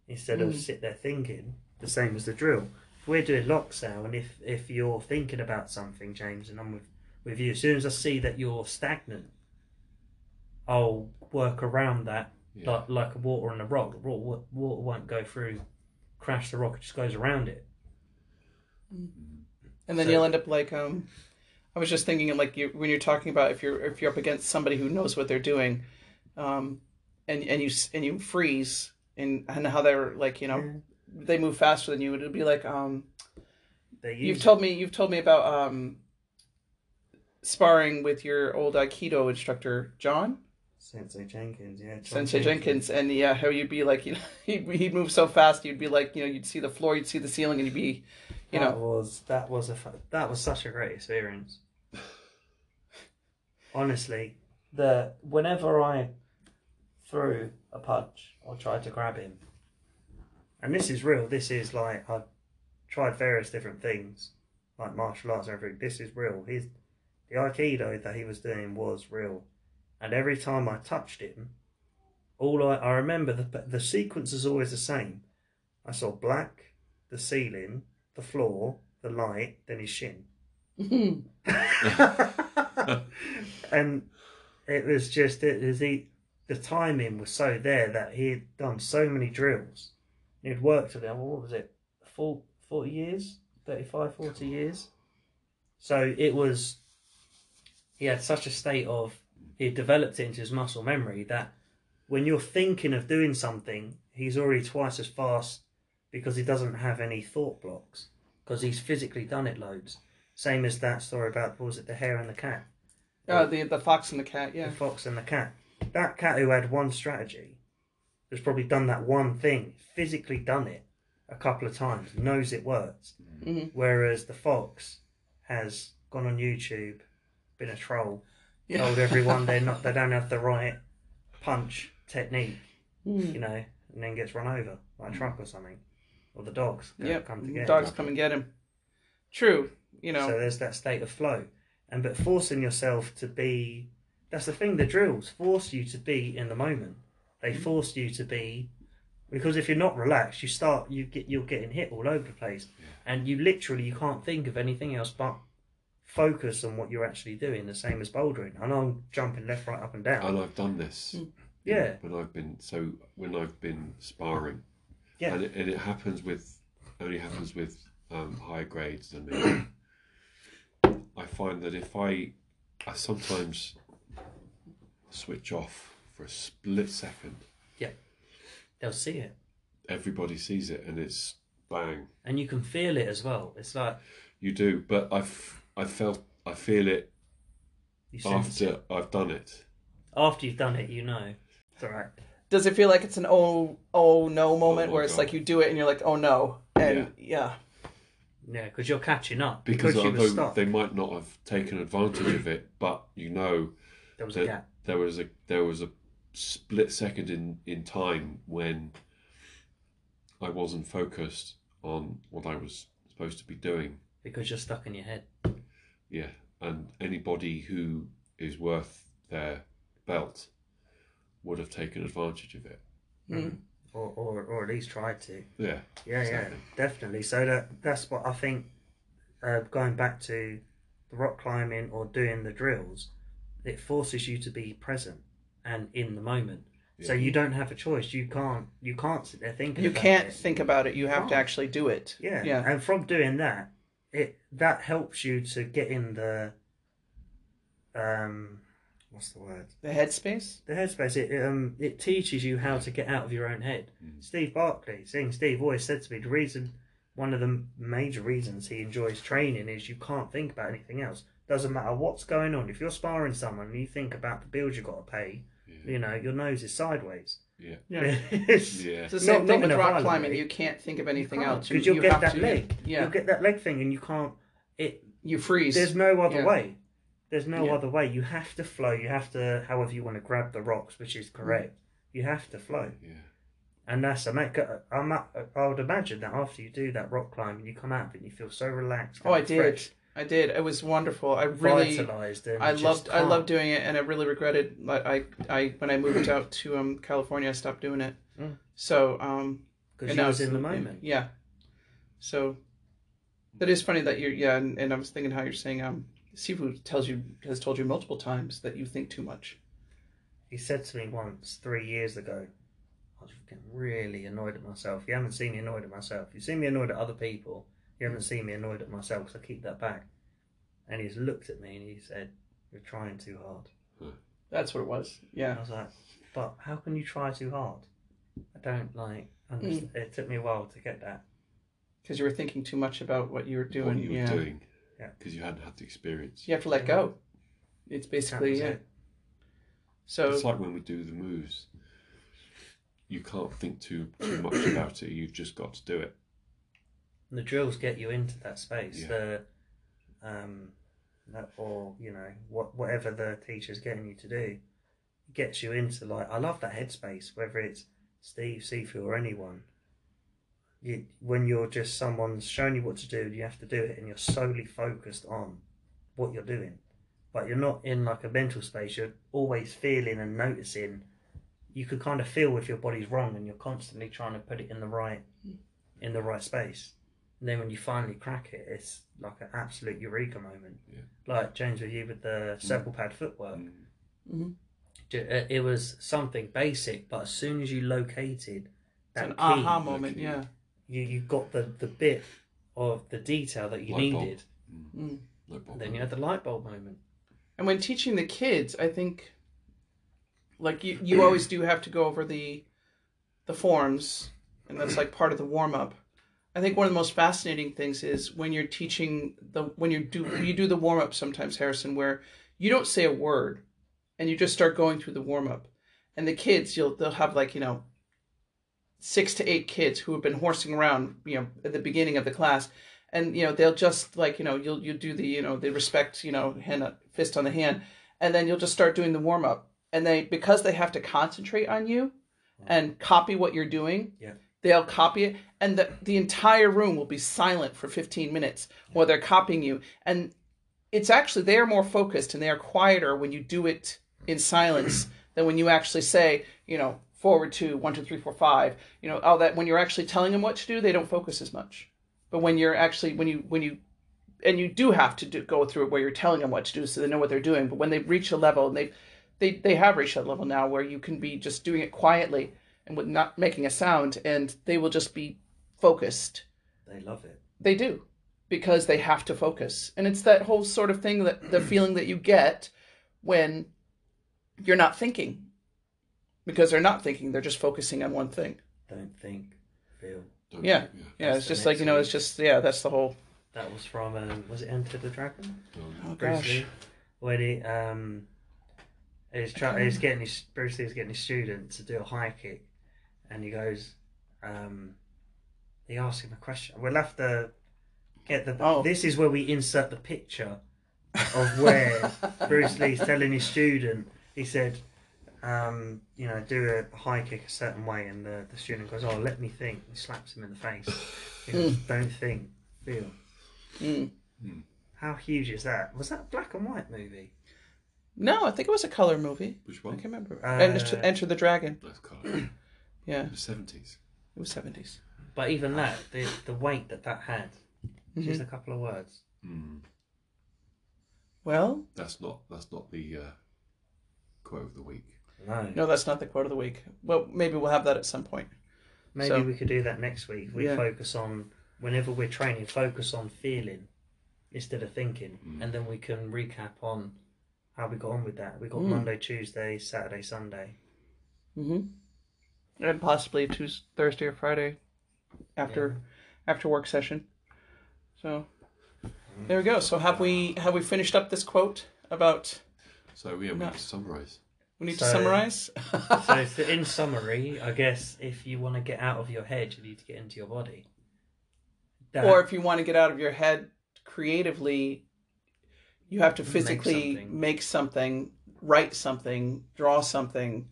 instead of Mm. sit there thinking. The same as the drill. If we're doing locks now and if if you're thinking about something, James, and I'm with with you, as soon as I see that you're stagnant, I'll work around that Yeah. like like water on a rock. Water, water won't go through, crash the rock. It just goes around it. And then So- you'll end up like um, I was just thinking like you when you're talking about if you're if you're up against somebody who knows what they're doing, um, and and you and you freeze and and how they're like you know they move faster than you. It'd be like um, They you've told me you've told me about um, sparring with your old Aikido instructor John Sensei Jenkins, yeah. John Sensei Jenkins, and yeah, how you'd be like you know he'd he'd move so fast you'd be like you know you'd see the floor, you'd see the ceiling, and you'd be you that know was that was a that was such a great experience. Honestly, that whenever I threw a punch or tried to grab him, and this is real. This is like I've tried various different things, like martial arts and everything. This is real. His the aikido that he was doing was real, and every time I touched him, all I, I remember the the sequence is always the same. I saw black, the ceiling, the floor, the light, then his shin. Mm-hmm. and it was just it was the the timing was so there that he had done so many drills. He'd worked with them. What was it? Four, 40 years, 35, 40 years. So it was. He had such a state of he developed it into his muscle memory that when you're thinking of doing something, he's already twice as fast because he doesn't have any thought blocks because he's physically done it loads. Same as that story about what was it the hare and the cat, Uh, the the fox and the cat. Yeah. the fox and the cat. That cat who had one strategy has probably done that one thing, physically done it a couple of times, knows it works. Mhm. Whereas the fox has gone on YouTube, been a troll, Yeah. told everyone they're not, they don't have the right punch technique, Mm. you know, and then gets run over by a truck or something, or the dogs come to get Dogs him. come and get him. True. You know. So there's that state of flow, and but forcing yourself to be, that's the thing. The drills force you to be in the moment. They force you to be, because if you're not relaxed, you start you get you're getting hit all over the place, and you literally you can't think of anything else but focus on what you're actually doing. The same as bouldering. I know I'm jumping left, right, up and down. and I've done this. Mm. Yeah. When I've been so when I've been sparring, Yeah. and it, and it happens with only happens with um, higher grades than me. I find that if I, I sometimes switch off for a split second, Yeah, They'll see it, everybody sees it, and it's bang. and you can feel it as well. It's like You do, but I've I felt I feel it you after it. I've done it. After you've done it, you know. It's all right. Does it feel like it's an oh oh no moment Oh, where it's God. like you do it and you're like oh no and yeah, Yeah, because you're catching up. Because, you were although stuck. they might not have taken advantage of it, but you know There was a gap. there was a there was a split second in in time when I wasn't focused on what I was supposed to be doing. because you're stuck in your head. Yeah, and anybody who is worth their belt would have taken advantage of it. Mm. Or, or, or at least try to. Yeah, Yeah, Exactly. yeah, definitely. So that that's what I think. Uh, going back to the rock climbing or doing the drills, it forces you to be present and in the moment. Yeah. So you don't have a choice. You can't. You can't sit there thinking. you about can't it. think about it. You have to actually do it. Yeah. yeah. And from doing that, it that helps you to get in the. Um, what's the word? The headspace. the headspace it um it teaches you how to get out of your own head Mm. steve barkley seeing steve always said to me the reason one of the major reasons he enjoys training is you can't think about anything else doesn't matter what's going on if you're sparring someone and you think about the bills you've got to pay yeah, you know your nose is sideways yeah, Yeah. it's yeah. It's the same not thing in with rock climbing. way. You can't think of anything else. You, because you'll you get have that to, leg Yeah. you'll get that leg thing and you can't it You freeze. there's no other Yeah. way there's no Yeah. other way you have to flow you have to however you want to grab the rocks which is correct you have to flow yeah. And that's a make. I'm. I would imagine that after you do that rock climbing, you come out of it and you feel so relaxed. Oh, I did. fresh, I did. It was wonderful. I really. vitalized. And I loved I loved doing it, and I really regretted. Like I, I when I moved out to um California, I stopped doing it. Mm. So um, because now was in the moment. Yeah. So, that is funny that you're yeah, and, and I was thinking how you're saying um, Sifu tells you has told you multiple times that you think too much. He said to me once three years ago, I was getting really annoyed at myself. You haven't seen me annoyed at myself. You've seen me annoyed at other people. You haven't seen me annoyed at myself because I keep that back. And he's looked at me and he said, "You're trying too hard." That's what it was. And Yeah. I was like, "But how can you try too hard?" I don't like. Mm. It took me a while to get that. Because you were thinking too much about what you were doing. what you were yeah. doing. Yeah. Because you hadn't had the experience. You have to let go. It's basically yeah. it. So It's like when we do the moves. You can't think too too much about it. You've just got to do it. And the drills get you into that space. Yeah. The um, that, or you know what whatever the teacher's getting you to do, gets you into like I love that headspace. Whether it's Steve, Seafield, or anyone, you when you're just someone's showing you what to do, you have to do it, and you're solely focused on what you're doing. but you're not in like a mental space. You're always feeling and noticing. You could kind of feel if your body's wrong, and you're constantly trying to put it in the right, in the right space. And then when you finally crack it, it's like an absolute eureka moment. Yeah. Like James with you with the circle pad footwork. Mhm. Uh, It was something basic, but as soon as you located It's that an key, aha moment. key. Yeah. You you got the the bit of the detail that you Light bulb. needed. Mm. No. Then you had the light bulb moment. And when teaching the kids, I think like you you always do have to go over the the forms and that's like part of the warm up. I think one of the most fascinating things is when you're teaching the when you do you do the warm up sometimes Harrison where you don't say a word and you just start going through the warm up. And the kids you'll they'll have like, you know, 6 to 8 kids who have been horsing around, you know, at the beginning of the class. And you know they'll just like you know you'll you do the you know they respect you know hand uh, fist on the hand. And then you'll just start doing the warm up. And they because they have to concentrate on you and copy what you're doing Yeah. they'll copy it. And the, the entire room will be silent for 15 minutes while they're copying you. And it's actually they are more focused and they are quieter when you do it in silence than when you actually say you know forward to one two three four five. You know all that when you're actually telling them what to do they don't focus as much. But when you're actually when you when you and you do have to do, go through it where you're telling them what to do so they know what they're doing. But when they reach a level and they they they have reached that level now where you can be just doing it quietly and with not making a sound and they will just be focused. They love it. they do because they have to focus. And it's that whole sort of thing that the feeling that you get when you're not thinking because they're not thinking they're just focusing on one thing Don't think, feel. Don't yeah. you? yeah That's it's just like you know next it's just yeah that's the whole That was from um, was it Enter the Dragon? Um, oh Bruce gosh Lee, when he um, he's trying, he's getting his Bruce Lee's getting his student to do a high kick, and he goes, um, he asks him a question. We'll have to get the. Oh. This is where we insert the picture of where Bruce Lee's telling his student. He said, um, you know, do a high kick a certain way, and the, the student goes, "Oh, let me think." He slaps him in the face. He goes, Don't think, feel. Mm. How huge is that? Was that a black and white movie? no i think it was a color movie Which one? i one? can't remember Uh, enter, enter the dragon Nice colour. yeah the seventies. it was 70s But even that, the the weight that that had, Mhm. just a couple of words. Mm. well That's not. That's not the uh, quote of the week. No. no that's not the quote of the week well maybe we'll have that at some point Maybe So- we could do that next week. We Yeah. focus on whenever we're training, focus on feeling instead of thinking, Mm. and then we can recap on how we got on with that. We got Mm. Monday, Tuesday, Saturday, Sunday. mm-hmm. and possibly Tuesday, thursday or friday after after work session so there we go so have we have we finished up this quote about So yeah, we have need to summarise. We need to summarize So, so in summary, I guess if you want to get out of your head, you need to get into your body. That- or if you want to get out of your head creatively you have to Make physically something. make something, write something draw something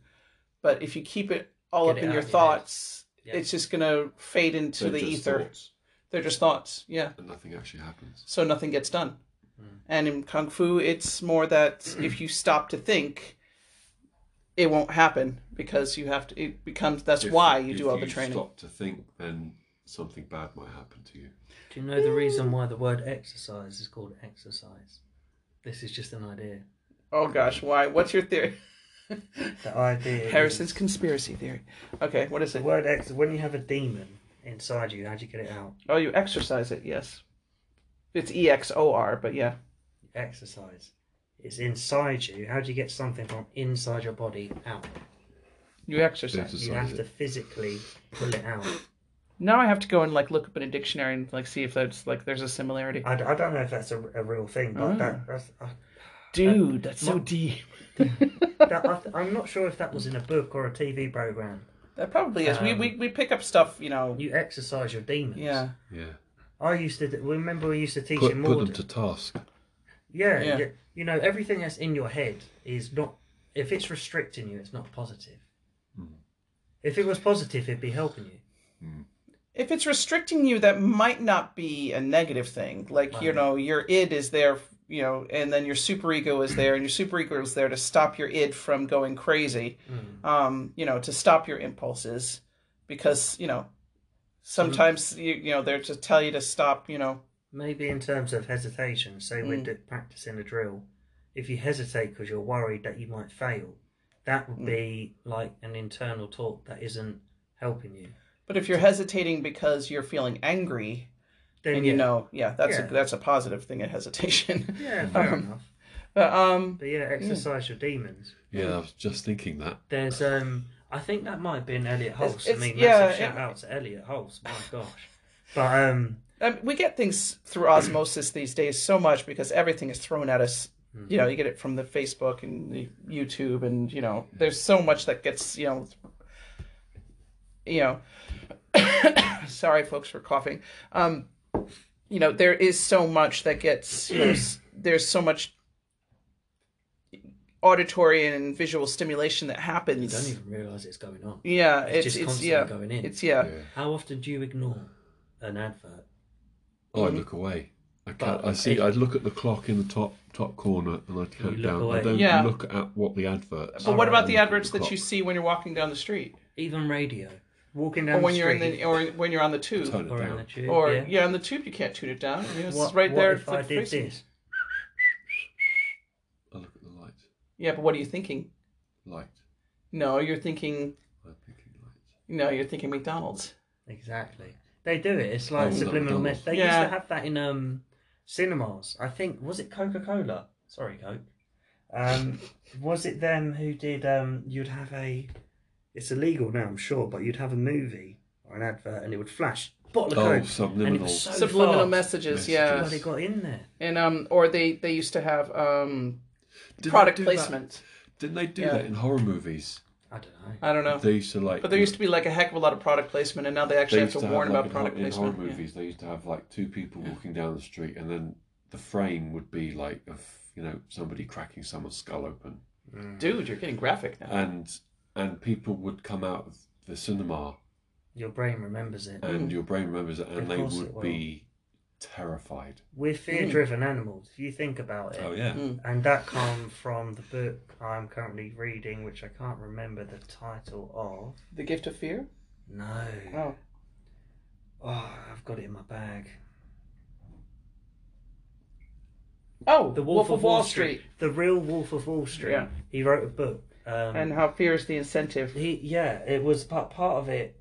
but if you keep it all Get up it in your of your thoughts Yeah. it's just going to fade into They're the ether thoughts, they're just thoughts yeah and nothing actually happens. so nothing gets done Mm. and in kung fu it's more that if you stop to think it won't happen because you have to it becomes that's If- why you do all the training Stop to think, then something bad might happen to you. Do you know the reason why the word exercise is called exercise? This is just an idea. oh gosh why what's your theory The idea. is- harrison's conspiracy theory okay what is The it word ex. When you have a demon inside you, how do you get it out? oh you exercise it yes it's e-x-o-r but yeah Exercise. It's inside you. How do you get something from inside your body out? you exercise Exercise You have to physically pull it out. now i have to go and like look up in a dictionary and like see if that's like there's a similarity I, I don't know if that's a, a real thing, but Ah. that, that's, I, dude that's so mo- deep that, I, I'm not sure if that was in a book or a TV program. that probably is we, Um, we we pick up stuff you know You exercise your demons. yeah Yeah. I used to. do- Remember, we used to teach Put, in put Morden. them to task. Yeah, Yeah. yeah. You know, everything that's in your head is not. If it's restricting you, it's not positive. Mm. If it was positive, it'd be helping you. if it's restricting you, that might not be a negative thing. Like you know, your id is there, you know, and then your superego is there, and your superego is there to stop your id from going crazy. Mm. Um, you know, to stop your impulses, because you know, sometimes you you know they're to tell you to stop. You know, Maybe in terms of hesitation, say we're Mm. do- practicing a drill. If you hesitate because you're worried that you might fail, that would Mm. be like an internal talk that isn't helping you. but if you're hesitating because you're feeling angry, Then and you yeah, know, yeah, that's Yeah. a that's a positive thing. A hesitation, yeah, fair um, enough. but um, But yeah, exercise your demons. Yeah, I was just thinking that. There's um, I think that might have been Elliott Hulse. it's- I mean, yeah, massive shout it- out to Elliott Hulse. My gosh, but um, Um, we get things through osmosis these days so much because everything is thrown at us. You know, you get it from the Facebook and the YouTube, and you know, there's so much that gets you know, you know. sorry, folks, for coughing. Um, you know, there is so much that gets you know, there's so much auditory and visual stimulation that happens. you don't even realise it's going on. yeah, It's, it's just it's constantly yeah, going in. it's yeah. Yeah. How often do you ignore an advert? Oh, I look away. I can't. But I see. it- I look at the clock in the top top corner, and I count look down. away. I don't Yeah. look at what the adverts. But what about the look the adverts that you see when you're walking down the street, Even radio, walking down or when the you're in street, the, or when you're on the tube? Turn it or in down. the tube, Or yeah. yeah. on the tube you can't tune it down. I mean, It's What, right what there. if like I did facing- this? I look at the light. Yeah, but what are you thinking? Light. No, you're thinking. I'm thinking light. No, you're thinking McDonald's. Exactly. They do it. It's like Oh, subliminal McDonald's. message. They Yeah. used to have that in um cinemas. I think was it Coca Cola? Sorry, Coke. Um, was it them who did? Um, you'd have a. It's illegal now, I'm sure, but you'd have a movie or an advert, and it would flash bottle of Oh, Coke, and it subliminal. was so Subliminal fast. messages, Messages. yeah. Well, they got in there. And um, or they they used to have um Did they product do that? placement. Didn't they do Yeah. that in horror movies? I don't know. I don't know, They used to like. but there used to be like a heck of a lot of product placement, and now they actually they have used to, to warn like, about in hor- product in horror placement. yeah. movies. They used to have like two people walking down the street, and then the frame would be like of you know somebody cracking someone's skull open, mm. Dude, you're getting graphic now. and and people would come out of the cinema, Your brain remembers it. and hmm. your brain remembers it, and Of they course it would will. be terrified. We're fear-driven animals. If you think about it, Oh yeah. Mm. and that comes from the book I'm currently reading, which I can't remember the title of. The Gift of Fear. No. Oh, Oh, I've got it in my bag. oh, The Wolf, of Wall Street. The real Wolf of Wall Street. Yeah. He wrote a book. Um, and how fear is the incentive. he, yeah, it was part part of it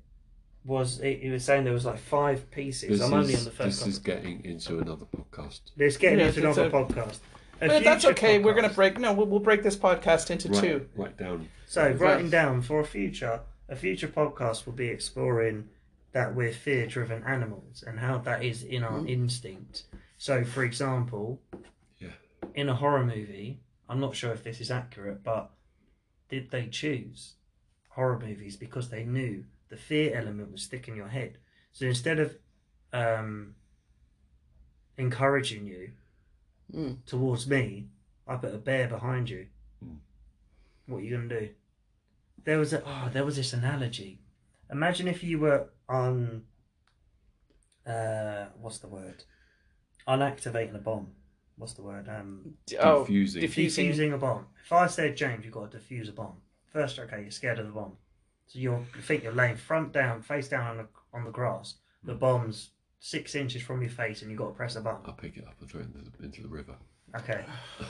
was he, he was saying there was like five pieces. This I'm is only on the first. this is getting into another podcast. Let's get Yeah, into it's another a- podcast. A But that's future okay. We're gonna break. No, we'll, we'll break this podcast into Write, two. write down. So Right. writing down for a future a future podcast will be exploring that we're fear driven animals and how that is in our Mm. instinct. So for example, Yeah. in a horror movie, I'm not sure if this is accurate, but did they choose horror movies because they knew the fear element would stick in your head? So instead of um, encouraging you Mm. towards me, I put a bear behind you. Mm. What are you gonna do? There was a oh, there was this analogy. Imagine if you were on uh what's the word? Unactivating a bomb. What's the word? Um Oh, Diffusing. diffusing. defusing a bomb. If I said James, you've got to defuse a bomb. First, okay, you're scared of the bomb. So you're, you think you're laying front down, face down on the on the grass. The bomb's six inches from your face, and you've got to press a button. I'll pick it up and throw it into the, into the river. Okay.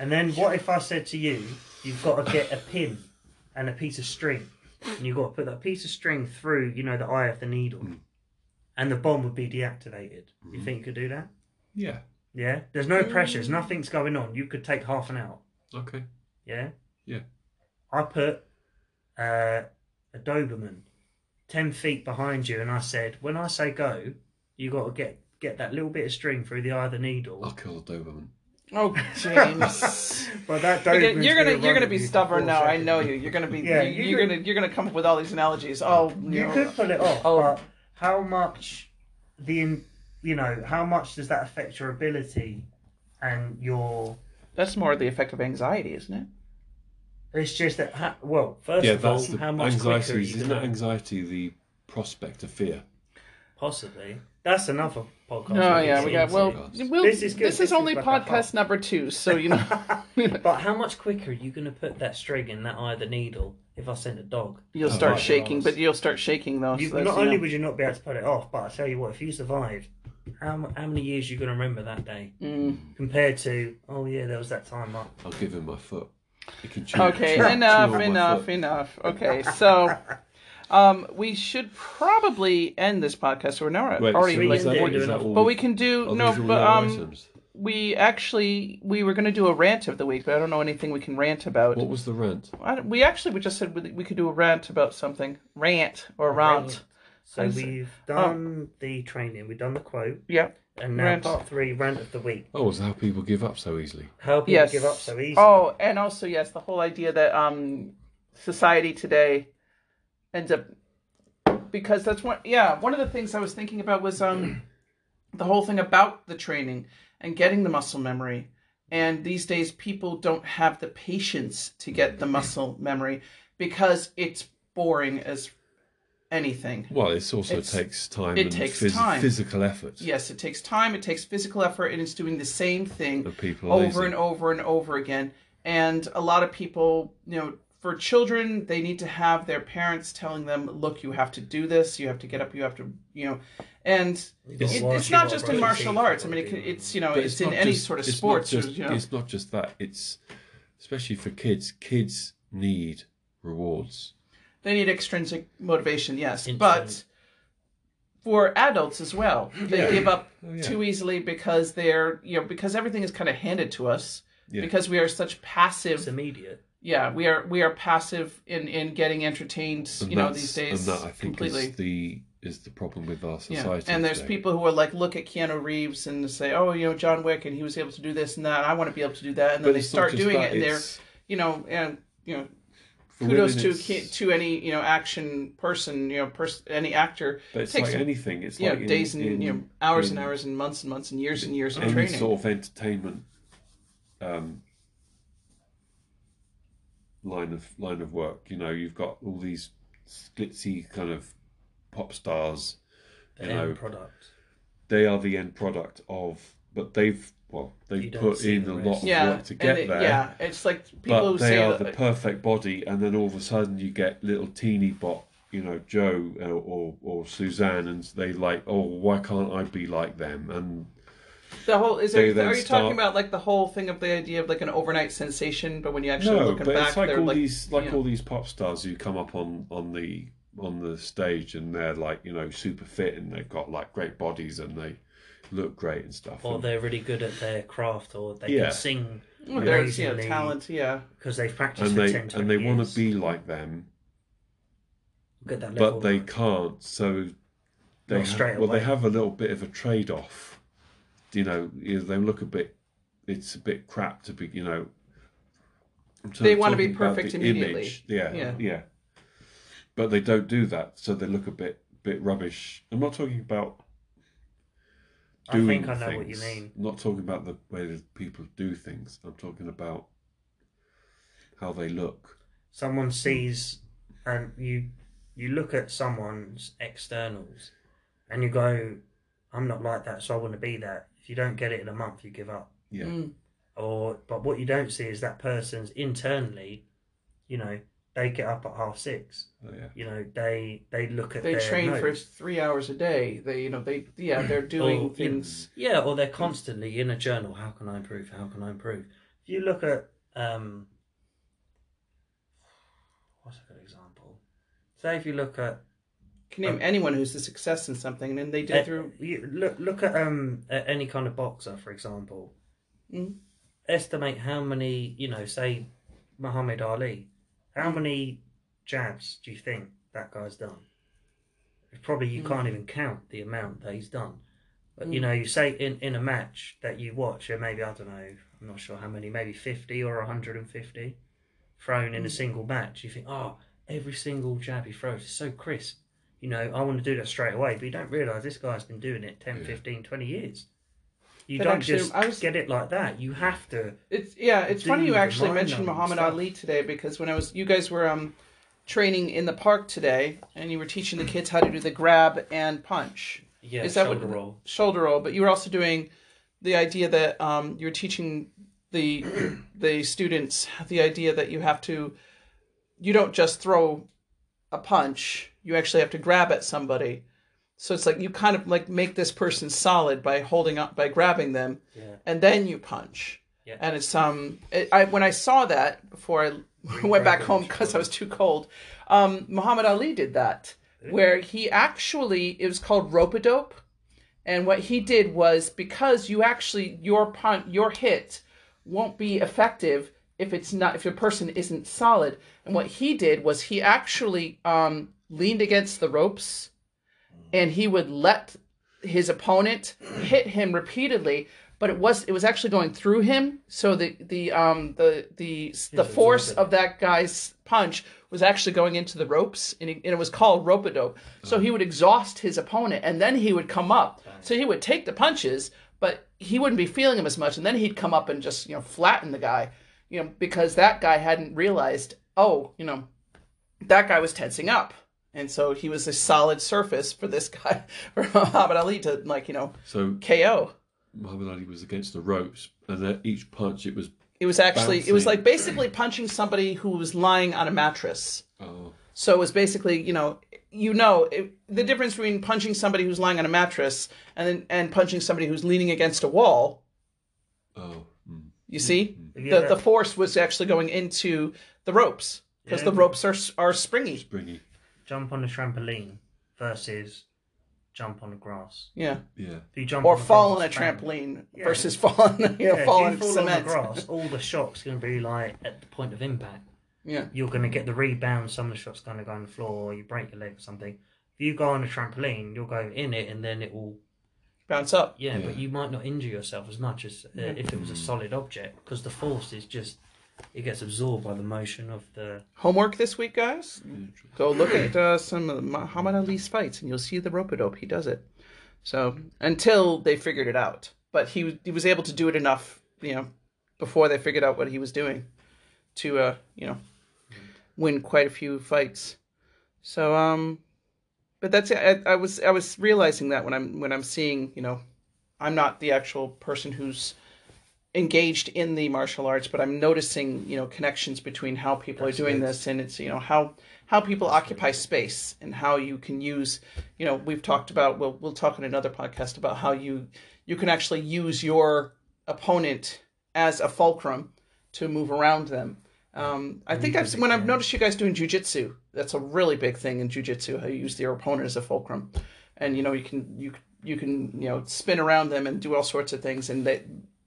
And then what if I said to you, you've got to get a pin and a piece of string, and you've got to put that piece of string through, you know, the eye of the needle, Mm. and the bomb would be deactivated. You Mhm. think you could do that? Yeah. Yeah. There's no pressures. Nothing's going on. You could take half an hour. Okay. Yeah. Yeah. I put uh, a Doberman ten feet behind you, and I said, when I say go, you got to get get that little bit of string through the eye of the needle. I'll kill the Doberman. Oh, James. Well, that You're gonna, you're gonna run you're gonna be stubborn four now. I know you. You're gonna be Yeah, you, you you're could- gonna you're gonna come up with all these analogies. Oh, you, You could pull it off, Oh. but how much the in- you know how much does that affect your ability and your? That's more the effect of anxiety, isn't it? It's just that ha- well, first yeah, of all, that's the how much quicker anxiety. you Isn't gonna- that anxiety the prospect of fear? Possibly. That's another podcast. Oh we yeah, can we see got well. podcast. we'll This is good. This This is is only like a podcast hot- number two, so you know But how much quicker are you going to put that string in that eye of the needle if I send a dog? you'll Oh, start right. shaking, but you'll start shaking though. You, so that's, not you only know. would you not be able to put it off, but I tell you what, if you survived, how, mu- how many years you going to remember that day Mm. compared to, oh yeah, there was that time. I, I'll give him my foot. He can chew. Okay, chew- chew enough, on enough, enough. Okay, so um, we should probably end this podcast. We're now Wait, already so we like that, forty. is that But we- we can do no, but um, items? we actually we were going to do a rant of the week, but I don't know anything we can rant about. What was the rant? I we actually we just said we, we could do a rant about something, rant or rant. So we've done the training, we've done the quote, Yeah. And now Rant. part three, rant of the week. Oh, is how people give up so easily? How people Yes. give up so easy. Oh, and also yes, the whole idea that um society today ends up because that's one yeah, one of the things I was thinking about was um the whole thing about the training and getting the muscle memory. And these days people don't have the patience to get the muscle memory because it's boring as anything. Well, it also It's- takes time it and takes phys- time. physical effort. Yes, it takes time, it takes physical effort, and it's doing the same thing people over lazy. and over and over again. And a lot of people, you know, for children, they need to have their parents telling them, "Look, you have to do this. You have to get up. You have to, you know." And You've it, it's not just in martial arts. I mean, it, can- it's you know, But it's, in any just- sort of sports. just- you know. It's not just that. It's especially for kids. Kids need rewards. They need extrinsic motivation, yes, Instant. but for adults as well, they Yeah. give up Oh, yeah. too easily because they're you know because everything is kind of handed to us Yeah. because we are such passive It's immediate. yeah we are we are passive in in getting entertained And you know these days and that I think completely is the is the problem with our yeah society. and there's today. people who are like look at keanu reeves and say oh you know john wick and he was able to do this and that i want to be able to do that and then But they start doing that, it and they're you know and you know for kudos women, to to any you know action person you know person any actor But it's takes like anything. It's you know like in- days and in- you know hours and hours and months and months and years and years of any training sort of entertainment um, line of line of work. You know, you've got all these glitzy kind of pop stars. The You end know, product. They are the end product of, but they've well, they've put in a lot of yeah work to get it- there. yeah it's like people but they say are that, the perfect body, and then all of a sudden you get little teeny bot, you know, Joe uh, or or Suzanne, and they like, oh, why can't I be like them? And The whole is there, are you start- talking about like the whole thing of the idea of like an overnight sensation, but when you actually no, looking but back, it's like they're all like these like you know. all these pop stars who come up on on the on the stage and they're like you know super fit and they've got like great bodies and they look great and stuff. Or And- they're really good at their craft, or they Yeah. can sing Well, there's you know amazingly talent, yeah. because they've practiced and for they 10, 20 and they want to be like them, Get that level but they right. can't. So they Not ha- straight well they have a little bit of a trade off. You know, they look a bit. It's a bit crap to be. You know. I'm They wanna be perfect the immediately. image. Yeah, Yeah. yeah, But they don't do that, so they look a bit bit rubbish. I'm not talking about I doing think I know what you things. mean. I'm not talking about the way that people do things. I'm talking about how they look. Someone sees, and you you look at someone's externals, and you go, "I'm not like that, so I want to be that." If you don't get it in a month, you give up. Yeah. Mm. Or, but what you don't see is that person's internally, you know, they get up at half six. Oh, yeah. You know, they they look at They their train for three hours a day. They you know they yeah they're doing Or, you know, things. Yeah, or they're constantly in a journal. How can I improve? How can I improve? If you look at um, what's a good example? Say if you look at Can name anyone who's a success in something, and then they do uh, through. you look look at um at any kind of boxer, for example. Mhm. Estimate how many you know. Say Muhammad Ali. How many jabs do you think that guy's done? Probably you Mm. can't even count the amount that he's done. But you Mm. know, you say in, in a match that you watch, and maybe I don't know, I'm not sure how many, maybe 50 or 150 thrown in a Mm. single match. You think, oh, every single jab he throws is so crisp. You know, I want to do that straight away. But you don't realise this guy's been doing it 10, Yeah. 15, 20 years. You don't actually, just was- get it like that. You have to. It's yeah, it's funny you actually mentioned Muhammad stuff. Ali today because when I was you guys were um training in the park today and you were teaching the kids how to do the grab and punch. Yeah, Is that what- shoulder roll. shoulder roll, but you were also doing the idea that um, you're teaching the the students the idea that you have to you don't just throw a punch, you actually have to grab at somebody. So it's like you kind of like make this person solid by holding up by grabbing them Yeah. and then you punch. Yeah. And it's um it, I when I saw that before I went back home because I was too cold. Um, Muhammad Ali did that, where he actually it was called rope a dope, and what he did was because you actually your punt your hit won't be effective if it's not if your person isn't solid. And what he did was he actually um, leaned against the ropes, and he would let his opponent hit him repeatedly. But it was it was actually going through him, so the the um the the the force of that guy's punch was actually going into the ropes, and, he, and it was called rope a dope. So he would exhaust his opponent, and then he would come up. So he would take the punches, but he wouldn't be feeling them as much, and then he'd come up and just you know flatten the guy, you know, because that guy hadn't realized, oh, you know, that guy was tensing up. And so he was a solid surface for this guy, for Muhammad Ali to like, you know, So KO. Muhammad Ali was against the ropes, and at each punch it was It was actually it was like basically punching somebody who was lying on a mattress. oh So it was basically, you know, you know it, the difference between punching somebody who's lying on a mattress and and punching somebody who's leaning against a wall. oh mm. You see, Yeah. the the force was actually going into the ropes because Yeah. the ropes are are springy. springy. Jump on a trampoline versus jump on the grass. Yeah, Yeah, If you jump or on the fall on a bang. trampoline Yeah. versus fall on you know Yeah, fall if on you fall cement. on the grass, all the shots going to be like at the point of impact. Yeah, You're going to get the rebound. Some of the shots going to go on the floor, or you break your leg or something. If you go on a trampoline, you'll go in it, and then it will. bounce up. Yeah, Yeah. but you might not injure yourself as much as uh, if it was a solid object, because the force is just it gets absorbed by the motion of the. Homework this week, guys. Go look at uh, some of Muhammad Ali's fights, and you'll see the rope a dope. He does it. So until they figured it out, but he he was able to do it enough, you know, before they figured out what he was doing, to uh, you know, win quite a few fights. So um, but that's it. I, I was I was realizing that when I'm when I'm seeing, you know, I'm not the actual person who's engaged in the martial arts, but I'm noticing, you know, connections between how people are doing this and it's, you know, how how people occupy space and how you can use, you know, we've talked about we'll we'll talk in another podcast about how you you can actually use your opponent as a fulcrum to move around them. Um, I think I've when I've noticed you guys doing jujitsu, that's a really big thing in jujitsu. How you use your opponent as a fulcrum, and you know you can you you can you know spin around them and do all sorts of things, and they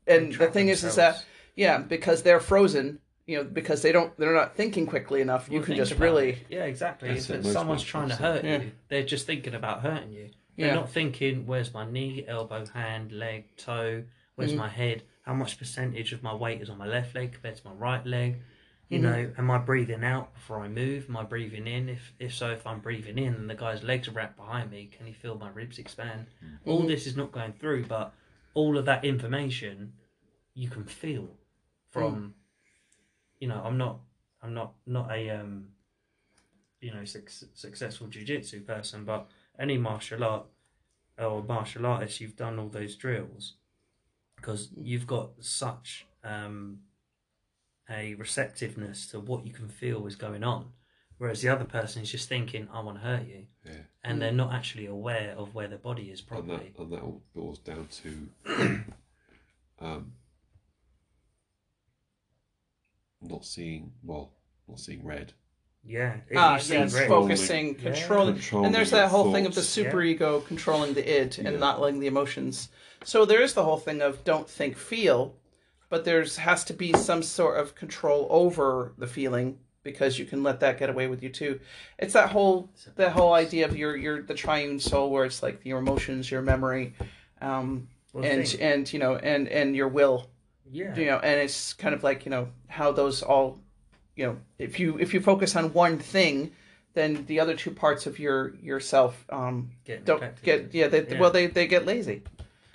and the trap thing is is that yeah because they're frozen, you know because they don't they're not thinking quickly enough. You Well, can just really it. Yeah, exactly. That's if it, it's someone's trying to hurt yeah. you, they're just thinking about hurting you. They're Yeah. not thinking, where's my knee, elbow, hand, leg, toe, where's Mm-hmm. my head, how much percentage of my weight is on my left leg compared to my right leg. You Mm-hmm. know, am I breathing out before I move? Am I breathing in? If if so, if I'm breathing in and the guy's legs are wrapped behind me, can he feel my ribs expand? Mm-hmm. All this is not going through, but all of that information you can feel from Mm. you know, I'm not I'm not not a um you know suc- successful jiu-jitsu person but any martial art or martial artist you've done all those drills because you've got such um a receptiveness to what you can feel is going on whereas the other person is just thinking i want to hurt you Yeah. And they're not actually aware of where their body is and that and that all boils down to um, not seeing well, not seeing red. yeah it- ah you see yes red. Controlling- focusing Yeah. controlling Controlling and there's that whole thing of the thoughts. super ego controlling the id and Yeah. not letting the emotions so there is the whole thing of don't think feel but there's has to be some sort of control over the feeling because you can let that get away with you too. It's that whole that whole idea of your your the triune soul where it's like your emotions your memory um Well, and think- and you know and and your will. Yeah. You know and it's kind of like you know how those all you know if you if you focus on one thing then the other two parts of your yourself um Get don't get yeah they Yeah. well they they get lazy.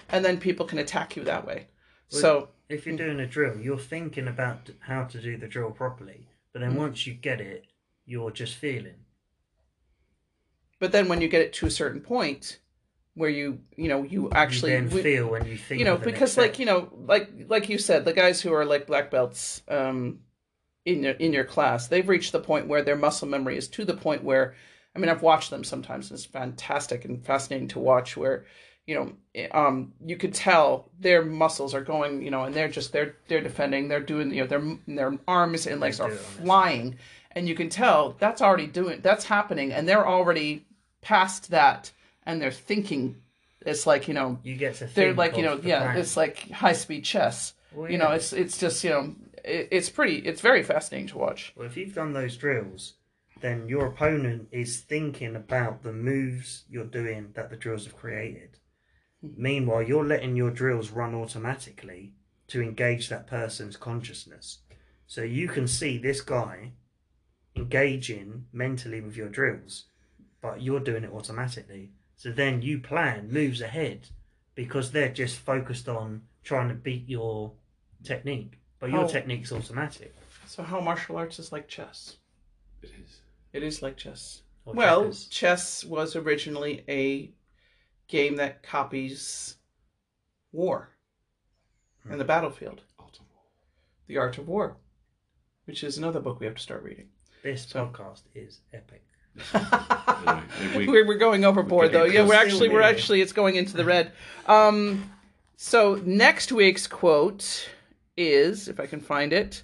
And then people can attack you that way. Well, so if you're doing a drill, you're thinking about how to do the drill properly, but then once you get it, you're just feeling. but then when you get it to a certain point where you you know you actually you we- feel when you think you know of the next because like you know like like you said the guys who are like black belts um in your in your class they've reached the point where their muscle memory is to the point where i mean i've watched them sometimes and it's fantastic and fascinating to watch where you know um you could tell their muscles are going you know and they're just they're they're defending they're doing you know their their arms and legs are it on this. flying and you can tell that's already doing that's happening and they're already past that and they're thinking it's like you know you get to they're like you know yeah plan. it's like high speed chess Well, you know it's it's just you know it, it's pretty it's very fascinating to watch Well, if you've done those drills, then your opponent is thinking about the moves you're doing that the drills have created. Meanwhile, you're letting your drills run automatically to engage that person's consciousness. So you can see this guy engaging mentally with your drills, but you're doing it automatically. So then you plan moves ahead because they're just focused on trying to beat your technique. But your Oh. technique's automatic. so how martial arts is like chess It is. it is like chess Or well checkers. chess was originally a game that copies war and the battlefield Art of War. the art of war which is another book we have to start reading This So- podcast is epic. Anyway, we- we're, we're going overboard getting though. Yeah, we're actually we're actually it's going into the red. Um, so next week's quote is, if I can find it,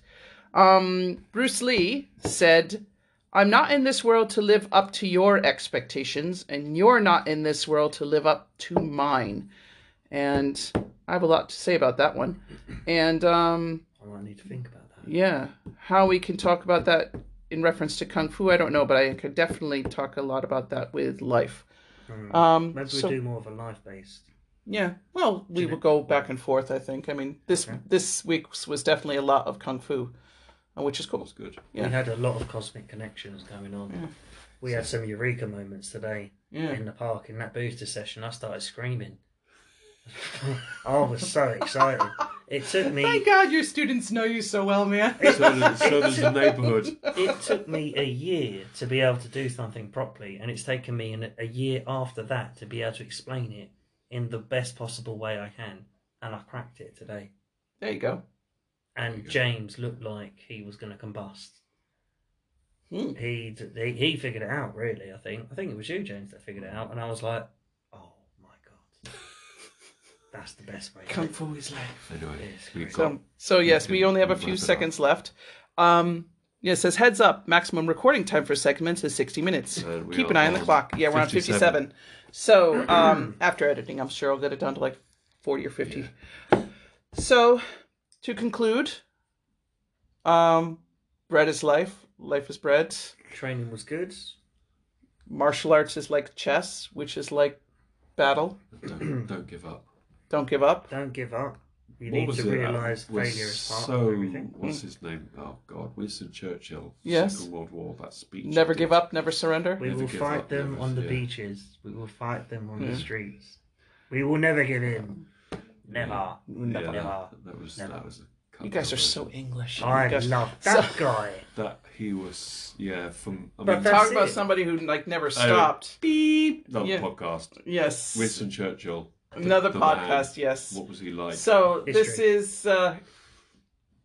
um, Bruce Lee said, "I'm not in this world to live up to your expectations, and you're not in this world to live up to mine." And I have a lot to say about that one. And um, I need to think about that. yeah, how we can talk about that in reference to kung fu, I don't know, but I could definitely talk a lot about that with life. Hmm. Um, Maybe so- we do more of a life based. yeah, well, we will go back and forth. I think. I mean, this Okay. this week was definitely a lot of kung fu, uh, which is cool. That's good. Yeah. We had a lot of cosmic connections going on. Yeah. We had some eureka moments today Yeah, in the park in that booster session. I started screaming. I was so excited. It took me. thank God your students know you so well, man. So, does- so does the neighbourhood. It took me a year to be able to do something properly, and it's taken me an, a year after that to be able to explain it in the best possible way I can. And I cracked it today. There you go. And. James looked like he was going to combust. Hmm. He, he he figured it out. Really, I think. I think it was you, James, that figured it out, and I was like, "Oh my god, that's the best way." to Kung do it." fu is life. Anyway, Yes, we've So, got. so yes, we only have a few it up. seconds left. Um, yeah, it says heads up. Maximum recording time for segments is sixty minutes. And we Keep an are eye on the on clock. Yeah, we're on 57. fifty-seven. So um, after editing, I'm sure I'll get it down to like forty or fifty. So to conclude, um, bread is life. Life is bread. Training was good. Martial arts is like chess, which is like battle. Don't, don't give up. Don't give up. Don't give up. You What need was to it? realise Uh, was failure is part so, of everything. What's his name? Oh God, Winston Churchill. Yes. Second World War. That speech. Never give up. Never surrender. We Never will fight up, them never- on the yeah. beaches. We will fight them on Yeah. the streets. We will never give in. Never. Never. Yeah, Never. that, that was Never. that was. A You guys are so English. I You guys- love that So- guy. That he was. Yeah, from. I But mean, that's Talk about it. somebody who like never stopped. beep. No Yeah. podcast. Yes. Winston Churchill. the- Another the man. podcast. Yes. What was he like? So this History. is uh,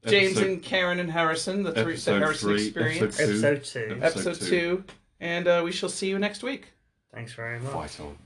James Episode- and Karen and Harrison, the three the episode Harrison three, experience, episode Episode two. Episode episode two. two, and uh, we shall see you next week. Thanks very much. Fight on.